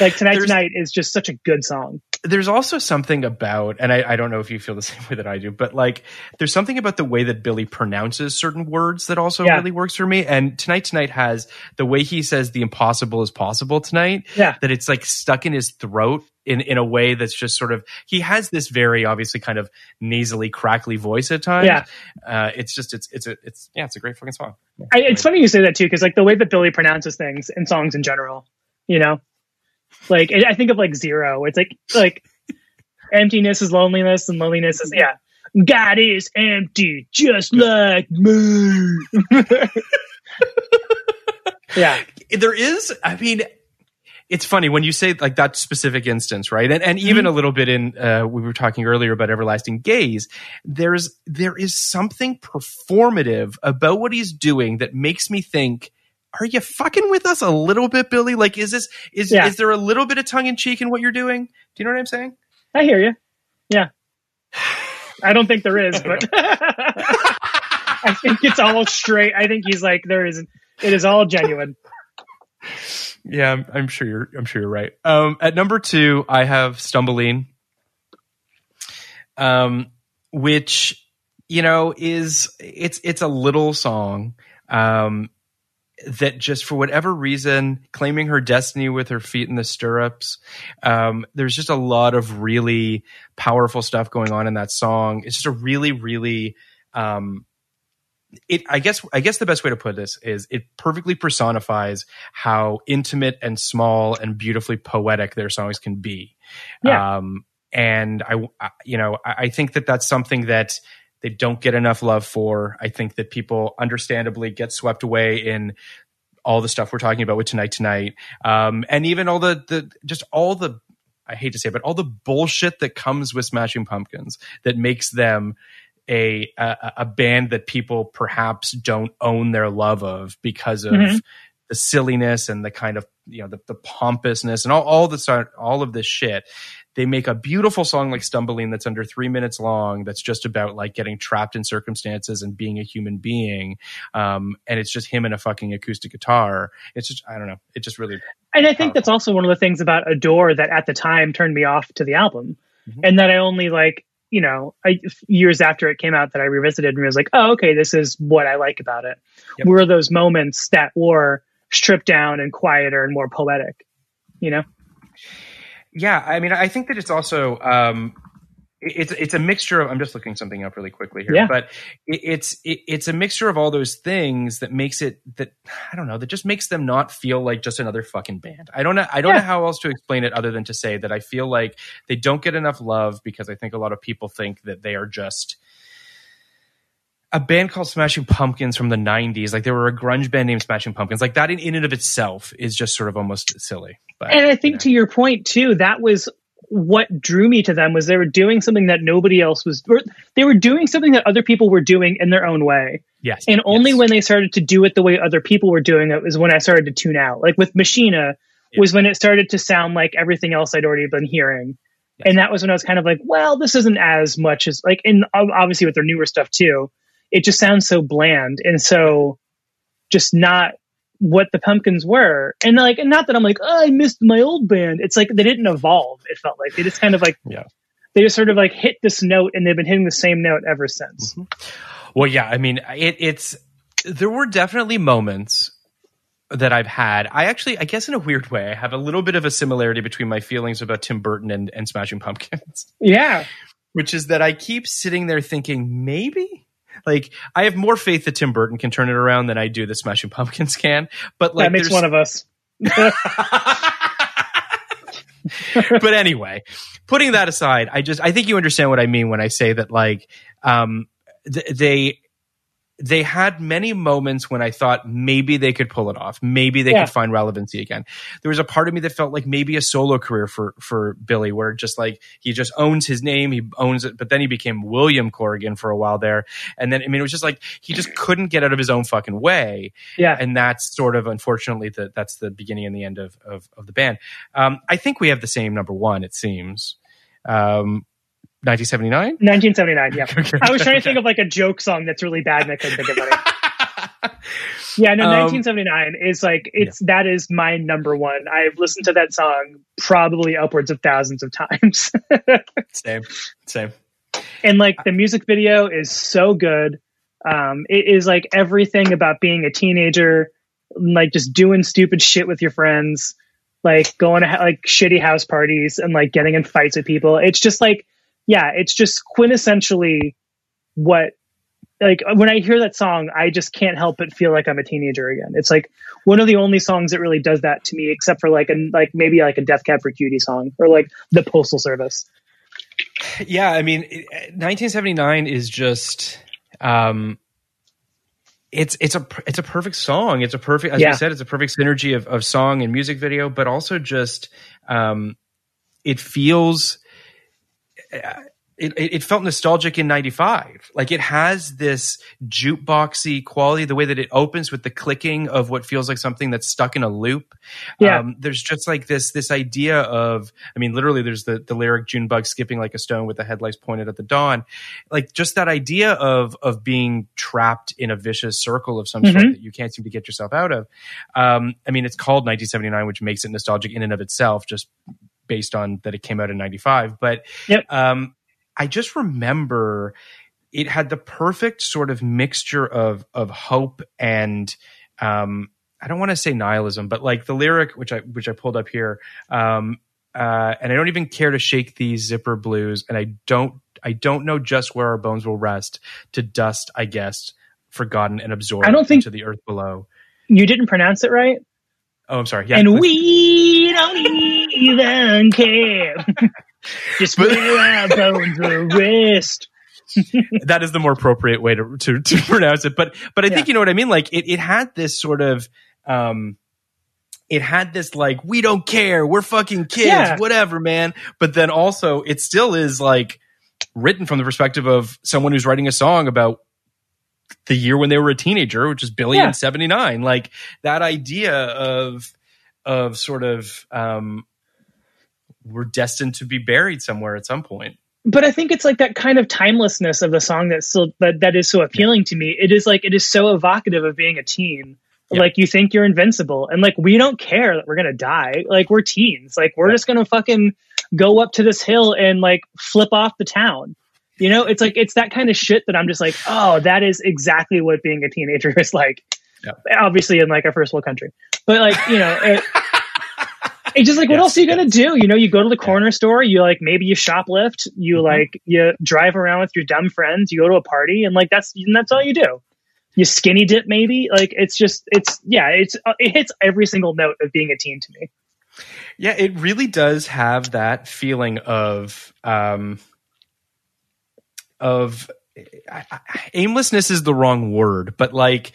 [SPEAKER 4] like tonight
[SPEAKER 3] There's-
[SPEAKER 4] tonight is just such a good song
[SPEAKER 3] there's also something about, and I, I don't know if you feel the same way that I do, but like there's something about the way that Billy pronounces certain words that also
[SPEAKER 4] Yeah.
[SPEAKER 3] really works for me. And tonight, tonight has the way he says the impossible is possible tonight.
[SPEAKER 4] Yeah.
[SPEAKER 3] that it's like stuck in his throat in in a way that's just sort of he has this very obviously kind of nasally crackly voice at times.
[SPEAKER 4] Yeah.
[SPEAKER 3] uh, it's just it's it's a it's yeah it's a great fucking song.
[SPEAKER 4] I, it's funny you say that too, because like the way that Billy pronounces things in songs in general, you know, like I I think of like zero. It's like like emptiness is loneliness, and loneliness is yeah. God is empty, just like me. yeah,
[SPEAKER 3] there is i mean it's funny when you say like that specific instance right and, and even a little bit in uh, we were talking earlier about everlasting gaze there's there is something performative about what he's doing that makes me think are you fucking with us a little bit billy like is this is
[SPEAKER 4] Yeah.
[SPEAKER 3] is there a little bit of tongue-in-cheek in what you're doing do you know what i'm saying
[SPEAKER 4] I hear you. Yeah, I don't think there is, but I think it's all straight. I think he's like there is. It is all genuine.
[SPEAKER 3] Yeah, I'm, I'm sure you're. I'm sure you're right. Um, at number two, I have "Stumbling," um, which you know is it's it's a little song um, that just for whatever reason, claiming her destiny with her feet in the stirrups. Um, there's just a lot of really powerful stuff going on in that song. It's just a really, really um, it i guess i guess the best way to put this is it perfectly personifies how intimate and small and beautifully poetic their songs can be
[SPEAKER 4] Yeah.
[SPEAKER 3] um and i you know i I think that that's something that they don't get enough love for i think that people understandably get swept away in all the stuff we're talking about with tonight tonight um and even all the the just all the I hate to say it, but all the bullshit that comes with Smashing Pumpkins that makes them a a, a band that people perhaps don't own their love of because of
[SPEAKER 4] Mhm.
[SPEAKER 3] the silliness and the kind of you know the, the pompousness and all all this all of this shit. They make a beautiful song like "Stumbling" that's under three minutes long. That's just about like getting trapped in circumstances and being a human being. Um, and it's just him and a fucking acoustic guitar. It's just I don't know. It just really
[SPEAKER 4] And I think that's also one of the things about Adore that at the time turned me off to the album,
[SPEAKER 3] Mhm.
[SPEAKER 4] and that I only like you know I, years after it came out that I revisited and was like, oh okay, this is what I like about it.
[SPEAKER 3] Yep.
[SPEAKER 4] Were those moments that were stripped down and quieter and more poetic, you know?
[SPEAKER 3] Yeah, I mean, I think that it's also um, it's it's a mixture of. I'm just looking something up really quickly here,
[SPEAKER 4] Yeah.
[SPEAKER 3] but it, it's it, it's a mixture of all those things that makes it that I don't know that just makes them not feel like just another fucking band. I don't know. I don't
[SPEAKER 4] Yeah.
[SPEAKER 3] know how else to explain it other than to say that I feel like they don't get enough love because I think a lot of people think that they are just a band called Smashing Pumpkins from the 90s. Like there were a grunge band named Smashing Pumpkins. Like that in, in and of itself is just sort of almost silly. But
[SPEAKER 4] And I think
[SPEAKER 3] you know.
[SPEAKER 4] to your point too, that was what drew me to them was they were doing something that nobody else was. Or they were doing something that other people were doing in their own way,
[SPEAKER 3] yes,
[SPEAKER 4] and only
[SPEAKER 3] yes.
[SPEAKER 4] when they started to do it the way other people were doing it was when I started to tune out. Like with Machina,
[SPEAKER 3] Yeah.
[SPEAKER 4] was when it started to sound like everything else I'd already been hearing.
[SPEAKER 3] Yes.
[SPEAKER 4] And that was when I was kind of like, well, this isn't as much as like, and obviously with their newer stuff too, it just sounds so bland and so just not what the pumpkins were. And like, and not that I'm like, oh, I missed my old band. It's like they didn't evolve. It felt like they just kind of like,
[SPEAKER 3] Yeah.
[SPEAKER 4] they just sort of like hit this note and they've been hitting the same note ever since. Mm-hmm.
[SPEAKER 3] Well, yeah, I mean, it, it's there were definitely moments that I've had. I actually, I guess, in a weird way, I have a little bit of a similarity between my feelings about Tim Burton and, and Smashing Pumpkins,
[SPEAKER 4] Yeah.
[SPEAKER 3] which is that I keep sitting there thinking maybe. Like I have more faith that Tim Burton can turn it around than I do that Smashing Pumpkins can. But like
[SPEAKER 4] that makes one of us.
[SPEAKER 3] but anyway, putting that aside, I just I think you understand what I mean when I say that like um th- they they had many moments when I thought maybe they could pull it off. Maybe they
[SPEAKER 4] Yeah.
[SPEAKER 3] could find relevancy again. There was a part of me that felt like maybe a solo career for for Billy, where just like he just owns his name, he owns it, but then he became William Corgan for a while there, and then I mean it was just like he just couldn't get out of his own fucking way
[SPEAKER 4] Yeah.
[SPEAKER 3] and that's sort of unfortunately the, that's the beginning and the end of of, of the band. Um, I think we have the same number one. It seems. Um, 1979.
[SPEAKER 4] 1979. Yeah. I was trying to think of like a joke song that's really bad and I couldn't think of any. Yeah, no,
[SPEAKER 3] Um,
[SPEAKER 4] 1979 is like it's that is my number one. I've listened to that song probably upwards of thousands of times.
[SPEAKER 3] Same, same.
[SPEAKER 4] and like the music video is so good. Um, it is like everything about being a teenager, like just doing stupid shit with your friends, like going to like shitty house parties and like getting in fights with people. It's just like, yeah, it's just quintessentially what like when I hear that song, I just can't help but feel like I'm a teenager again. It's like one of the only songs that really does that to me, except for like a like maybe like a Death Cab for Cutie song or like the Postal Service.
[SPEAKER 3] Yeah, I mean, 1979 is just. Um, it's it's a it's a perfect song. It's a perfect, as
[SPEAKER 4] Yeah.
[SPEAKER 3] you said, it's a perfect synergy of, of song and music video, but also just um, it feels it, it it felt nostalgic in 95 like it has this jukeboxy quality the way that it opens with the clicking of what feels like something that's stuck in a loop
[SPEAKER 4] Yeah.
[SPEAKER 3] um, there's just like this this idea of i mean literally there's the the lyric june bug skipping like a stone with the headlights pointed at the dawn like just that idea of of being trapped in a vicious circle of some sort
[SPEAKER 4] Mhm.
[SPEAKER 3] that you can't seem to get yourself out of um, i mean it's called 1979 which makes it nostalgic in and of itself just based on that it came out in 95 but
[SPEAKER 4] Yep.
[SPEAKER 3] um, i just remember it had the perfect sort of mixture of of hope and um, i don't want to say nihilism but like the lyric which i which i pulled up here um, uh, and i don't even care to shake these zipper blues and i don't i don't know just where our bones will rest to dust i guess forgotten and absorbed
[SPEAKER 4] I don't think-
[SPEAKER 3] into the earth below
[SPEAKER 4] You didn't pronounce it right.
[SPEAKER 3] oh i'm sorry yeah
[SPEAKER 4] and we don't even care. Just
[SPEAKER 3] But-
[SPEAKER 4] where our bones will rest.
[SPEAKER 3] that is the more appropriate way to to, to pronounce it. But but I think you know what I mean. Like it, it had this sort of um it had this like we don't care, we're fucking kids,
[SPEAKER 4] Yeah.
[SPEAKER 3] whatever, man. But then also it still is like written from the perspective of someone who's writing a song about the year when they were a teenager, which is Billy
[SPEAKER 4] Yeah.
[SPEAKER 3] in 79. Like that idea of of sort of um we're destined to be buried somewhere at some point.
[SPEAKER 4] But I think it's like that kind of timelessness of the song that's still that, that is so appealing to me. It is like it is so evocative of being a teen
[SPEAKER 3] Yeah.
[SPEAKER 4] Like you think you're invincible, and like we don't care that we're gonna die. Like we're teens. Like we're just gonna fucking go up to this hill and like flip off the town. You know, it's like it's that kind of shit that I'm just like, oh, that is exactly what being a teenager is like.
[SPEAKER 3] Yeah.
[SPEAKER 4] Obviously, in like a first world country, but like you know. It, it's just like what
[SPEAKER 3] Yes,
[SPEAKER 4] else are you gonna do? You know, you go to the corner store, you like maybe you shoplift, you
[SPEAKER 3] Mm-hmm.
[SPEAKER 4] like you drive around with your dumb friends, you go to a party, and like that's and that's all you do. You skinny dip maybe, like it's just it's yeah, it's uh, it hits every single note of being a teen to me.
[SPEAKER 3] Yeah, it really does have that feeling of um of I, I, aimlessness is the wrong word, but like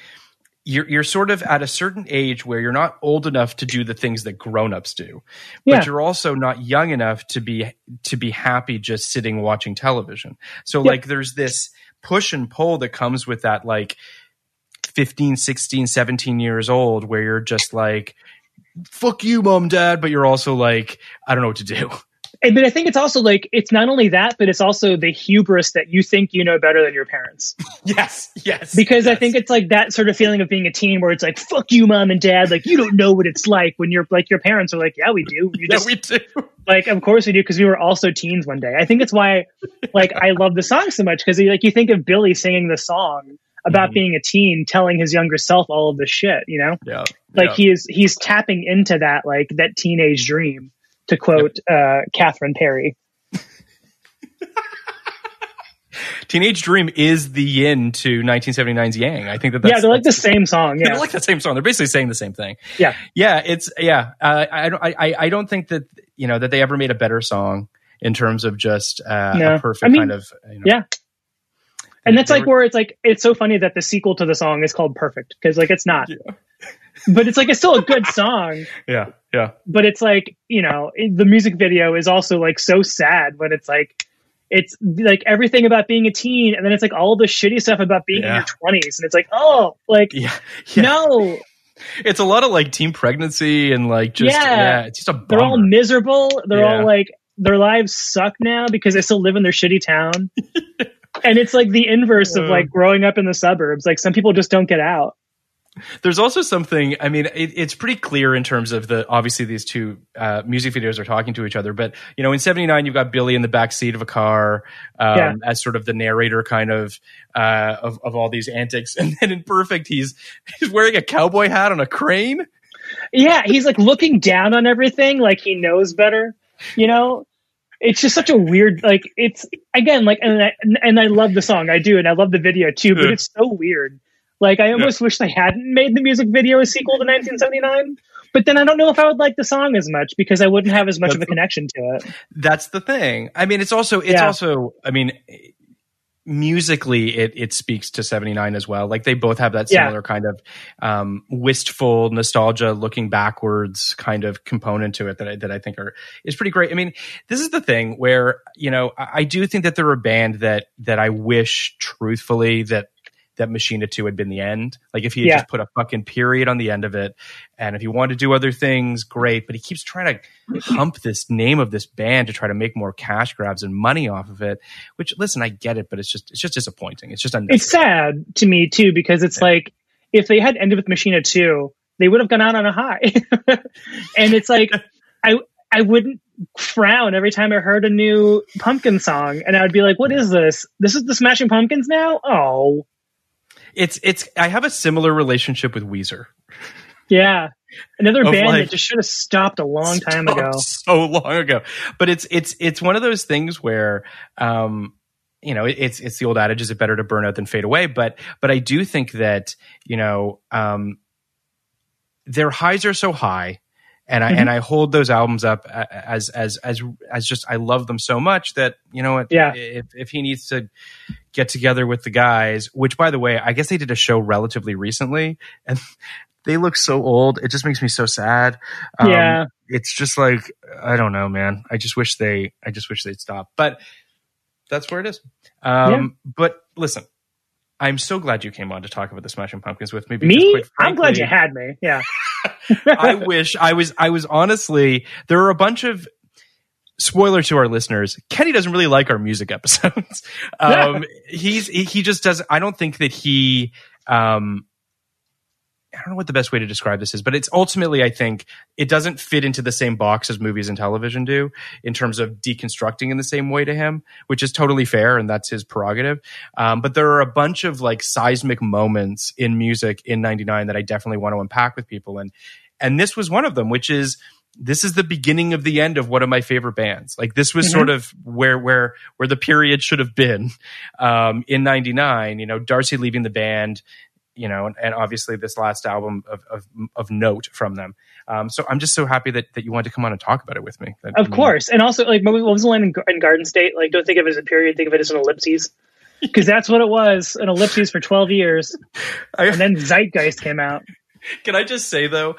[SPEAKER 3] you're you're sort of at a certain age where you're not old enough to do the things that grown-ups do.
[SPEAKER 4] Yeah.
[SPEAKER 3] But you're also not young enough to be to be happy just sitting watching television. So
[SPEAKER 4] Yeah.
[SPEAKER 3] like there's this push and pull that comes with that like 15, 16, 17 years old where you're just like fuck you mom dad but you're also like i don't know what to do
[SPEAKER 4] but I think it's also like it's not only that, but it's also the hubris that you think you know better than your parents.
[SPEAKER 3] yes yes
[SPEAKER 4] Because I think it's like that sort of feeling of being a teen where it's like, fuck you, mom and dad. Like, you don't know what it's like when you're like, your parents are like, yeah, we do. You
[SPEAKER 3] yeah
[SPEAKER 4] just,
[SPEAKER 3] we do
[SPEAKER 4] like, of course we do. Cause we were also teens one day. I think it's why, like, I love the song so much. Cause like, you think of Billy singing the song about
[SPEAKER 3] Mhm.
[SPEAKER 4] being a teen, telling his younger self all of this shit, you know?
[SPEAKER 3] yeah
[SPEAKER 4] Like
[SPEAKER 3] yeah.
[SPEAKER 4] he is, he's tapping into that, like, that teenage dream to quote, uh, Catherine Perry.
[SPEAKER 3] teenage dream is the yin to 1979's yang i think that that's
[SPEAKER 4] yeah, they're like the same song. Yeah.
[SPEAKER 3] they're like the same song they're basically saying the same thing
[SPEAKER 4] Yeah.
[SPEAKER 3] yeah it's yeah uh, I, don't, I i don't think that you know that they ever made a better song in terms of just uh,
[SPEAKER 4] No.
[SPEAKER 3] a perfect
[SPEAKER 4] I mean,
[SPEAKER 3] kind of you know,
[SPEAKER 4] yeah. And that's like
[SPEAKER 3] were-
[SPEAKER 4] where it's like it's so funny that the sequel to the song is called Perfect because like it's not, but it's like it's still a good song.
[SPEAKER 3] yeah yeah
[SPEAKER 4] But it's like you know the music video is also like so sad when it's like it's like everything about being a teen and then it's like all the shitty stuff about being in your twenties and it's like oh like
[SPEAKER 3] yeah, yeah.
[SPEAKER 4] no
[SPEAKER 3] it's a lot of like teen pregnancy and like just yeah,
[SPEAKER 4] Yeah.
[SPEAKER 3] it's just a
[SPEAKER 4] they're all miserable they're
[SPEAKER 3] Yeah.
[SPEAKER 4] all like their lives suck now because they still live in their shitty town. and it's like the inverse of like growing up in the suburbs. Like some people just don't get out.
[SPEAKER 3] There's also something. I mean, it, it's pretty clear in terms of the obviously these two uh, music videos are talking to each other. But you know, in '79, you've got Billy in the back seat of a car um,
[SPEAKER 4] Yeah.
[SPEAKER 3] as sort of the narrator, kind of uh, of of all these antics. And then in Perfect, he's he's wearing a cowboy hat on a crane.
[SPEAKER 4] Yeah, he's like looking down on everything, like he knows better. You know, it's just such a weird. Like it's again, like and I, and I love the song, I do, and I love the video too. But it's so weird. Like I almost wish they hadn't made the music video a sequel to 1979. But then I don't know if I would like the song as much because I wouldn't have as much of a connection to it.
[SPEAKER 3] That's the thing. I mean, it's also it's
[SPEAKER 4] Yeah.
[SPEAKER 3] also. I mean. Musically, it it speaks to '79 as well. Like they both have that
[SPEAKER 4] Yeah.
[SPEAKER 3] similar kind of um, wistful nostalgia, looking backwards kind of component to it that I, that I think are is pretty great. I mean, this is the thing where you know I, I do think that they're a band that that I wish truthfully that that Machina 2 had been the end. Like if he had
[SPEAKER 4] Yeah.
[SPEAKER 3] just put a fucking period on the end of it, and if he wanted to do other things, great. But he keeps trying to hump this name of this band to try to make more cash grabs and money off of it. Which, listen, I get it, but it's just it's just disappointing. It's just unnecessary.
[SPEAKER 4] It's sad to me too because it's like if they had ended with Machina 2, they would have gone out on a high. and it's like I I wouldn't frown every time I heard a new pumpkin song and I would be like, what is this? This is the Smashing Pumpkins now? Oh.
[SPEAKER 3] It's it's. I have a similar relationship with Weezer.
[SPEAKER 4] Yeah. Another band
[SPEAKER 3] like-
[SPEAKER 4] that just should have stopped a long time ago.
[SPEAKER 3] so long ago. But it's it's it's one of those things where um you know it's it's the old adage is it better to burn out than fade away but but I do think that you know um their highs are so high and I
[SPEAKER 4] Mhm.
[SPEAKER 3] and I hold those albums up as as as as just I love them so much that you know what
[SPEAKER 4] Yeah.
[SPEAKER 3] if if he needs to get together with the guys which by the way I guess they did a show relatively recently and they look so old it just makes me so sad Um,
[SPEAKER 4] Yeah.
[SPEAKER 3] it's just like I don't know, man. I just wish they I just wish they'd stop. But that's where it is. Um but listen, I'm so glad you came on to talk about the Smashing Pumpkins with me. because
[SPEAKER 4] Me?
[SPEAKER 3] quite
[SPEAKER 4] I'm glad you had me. Yeah.
[SPEAKER 3] I wish I was I was honestly there are a bunch of spoiler to our listeners kenny doesn't really like our music episodes. Um he's he, he just does i don't think that he um I don't know what the best way to describe this is, but it's ultimately, I think, it doesn't fit into the same box as movies and television do in terms of deconstructing in the same way to him, which is totally fair and that's his prerogative. Um, but there are a bunch of like seismic moments in music in 99 that I definitely want to unpack with people. And, and this was one of them, which is, this is the beginning of the end of one of my favorite bands. Like this was mm-hmm. sort of where where where the period should have been um, in '99. You know, D'arcy leaving the band, you know, and, and obviously this last album of, of, of note from them. Um, so I'm just so happy that, that you wanted to come on and talk about it with me.
[SPEAKER 4] That, of course. And also like, what was the line in, in, Garden State? Like, don't think of it as a period, think of it as an ellipses. Cause that's what it was, an ellipses for 12 years. I, and then Zeitgeist came out.
[SPEAKER 3] Can I just say though,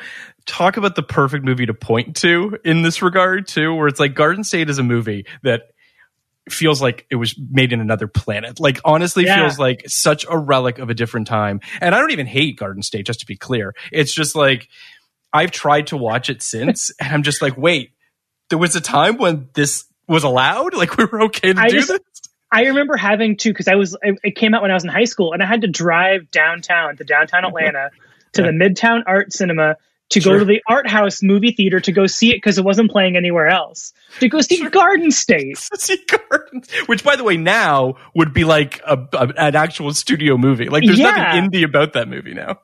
[SPEAKER 3] talk about the perfect movie to point to in this regard too, where it's like Garden State is a movie that feels like it was made in another planet. Like honestly yeah. feels like such a relic of a different time. And I don't even hate Garden State, just to be clear. It's just like I've tried to watch it since and I'm just like, wait, there was a time when this was allowed? Like we were okay to I do just, this?
[SPEAKER 4] I remember having to because I was it came out when I was in high school and I had to drive downtown to downtown Atlanta to the Midtown Art Cinema to sure. go to the art house movie theater to go see it because it wasn't playing anywhere else. To go see sure. Garden State.
[SPEAKER 3] see Garden, which by the way now would be like a, a, an actual studio movie. Like there's yeah. nothing indie about that movie now.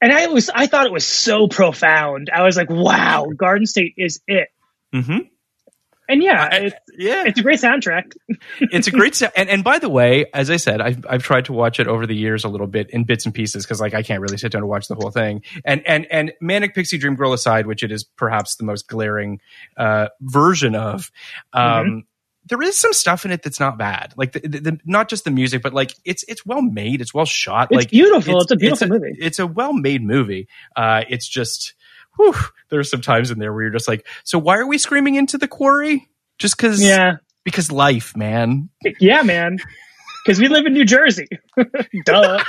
[SPEAKER 4] And I was I thought it was so profound. I was like, wow, Garden State is it.
[SPEAKER 3] Mm-hmm.
[SPEAKER 4] And yeah, it's, yeah, it's a great soundtrack.
[SPEAKER 3] it's a great sound. And, and by the way, as I said, I've, I've tried to watch it over the years a little bit in bits and pieces because like I can't really sit down and watch the whole thing. And and and Manic Pixie Dream Girl aside, which it is perhaps the most glaring uh, version of. Um, mm-hmm. There is some stuff in it that's not bad, like the, the, the, not just the music, but like it's it's well made, it's well shot.
[SPEAKER 4] It's
[SPEAKER 3] like
[SPEAKER 4] beautiful. It's, it's a beautiful it's a, movie.
[SPEAKER 3] It's a well made movie. Uh, it's just whew, there's some times in there where you're just like, so why are we screaming into the quarry? Just because,
[SPEAKER 4] yeah,
[SPEAKER 3] because life, man.
[SPEAKER 4] Yeah, man. Because we live in New Jersey. Duh.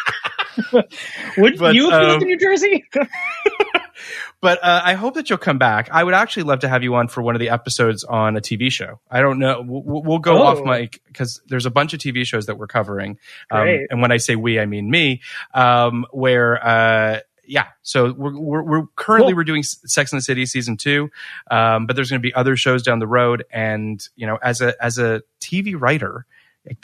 [SPEAKER 4] Wouldn't but, you if um, you lived in New Jersey?
[SPEAKER 3] but uh, I hope that you'll come back. I would actually love to have you on for one of the episodes on a TV show. I don't know. We'll, we'll go oh. off mic because there's a bunch of TV shows that we're covering. Um, and when I say we, I mean me, um, where uh, yeah, so we're, we're, we're currently cool. we're doing Sex and the City season two, um, but there's going to be other shows down the road. And you know, as a as a TV writer,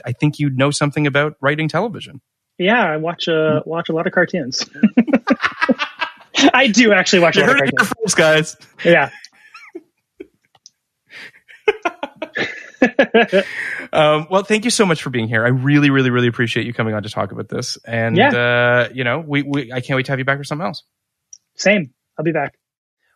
[SPEAKER 3] I think you know something about writing television.
[SPEAKER 4] Yeah, I watch uh, watch a lot of cartoons. I do actually watch
[SPEAKER 3] you
[SPEAKER 4] a lot of cartoons,
[SPEAKER 3] first, guys.
[SPEAKER 4] Yeah.
[SPEAKER 3] um, well, thank you so much for being here. I really, really, really appreciate you coming on to talk about this. And yeah. uh, you know, we, we I can't wait to have you back for something else.
[SPEAKER 4] Same. I'll be back.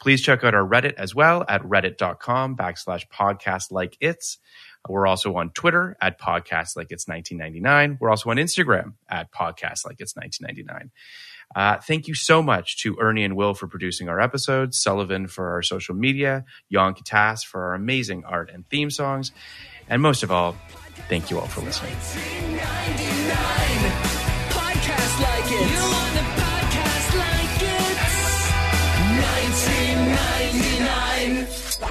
[SPEAKER 3] Please check out our Reddit as well at reddit.com backslash podcast like it's. We're also on Twitter at podcast like it's 1999. We're also on Instagram at podcast like it's 1999. Uh, thank you so much to Ernie and Will for producing our episodes, Sullivan for our social media, Jan Katas for our amazing art and theme songs, and most of all, thank you all for listening.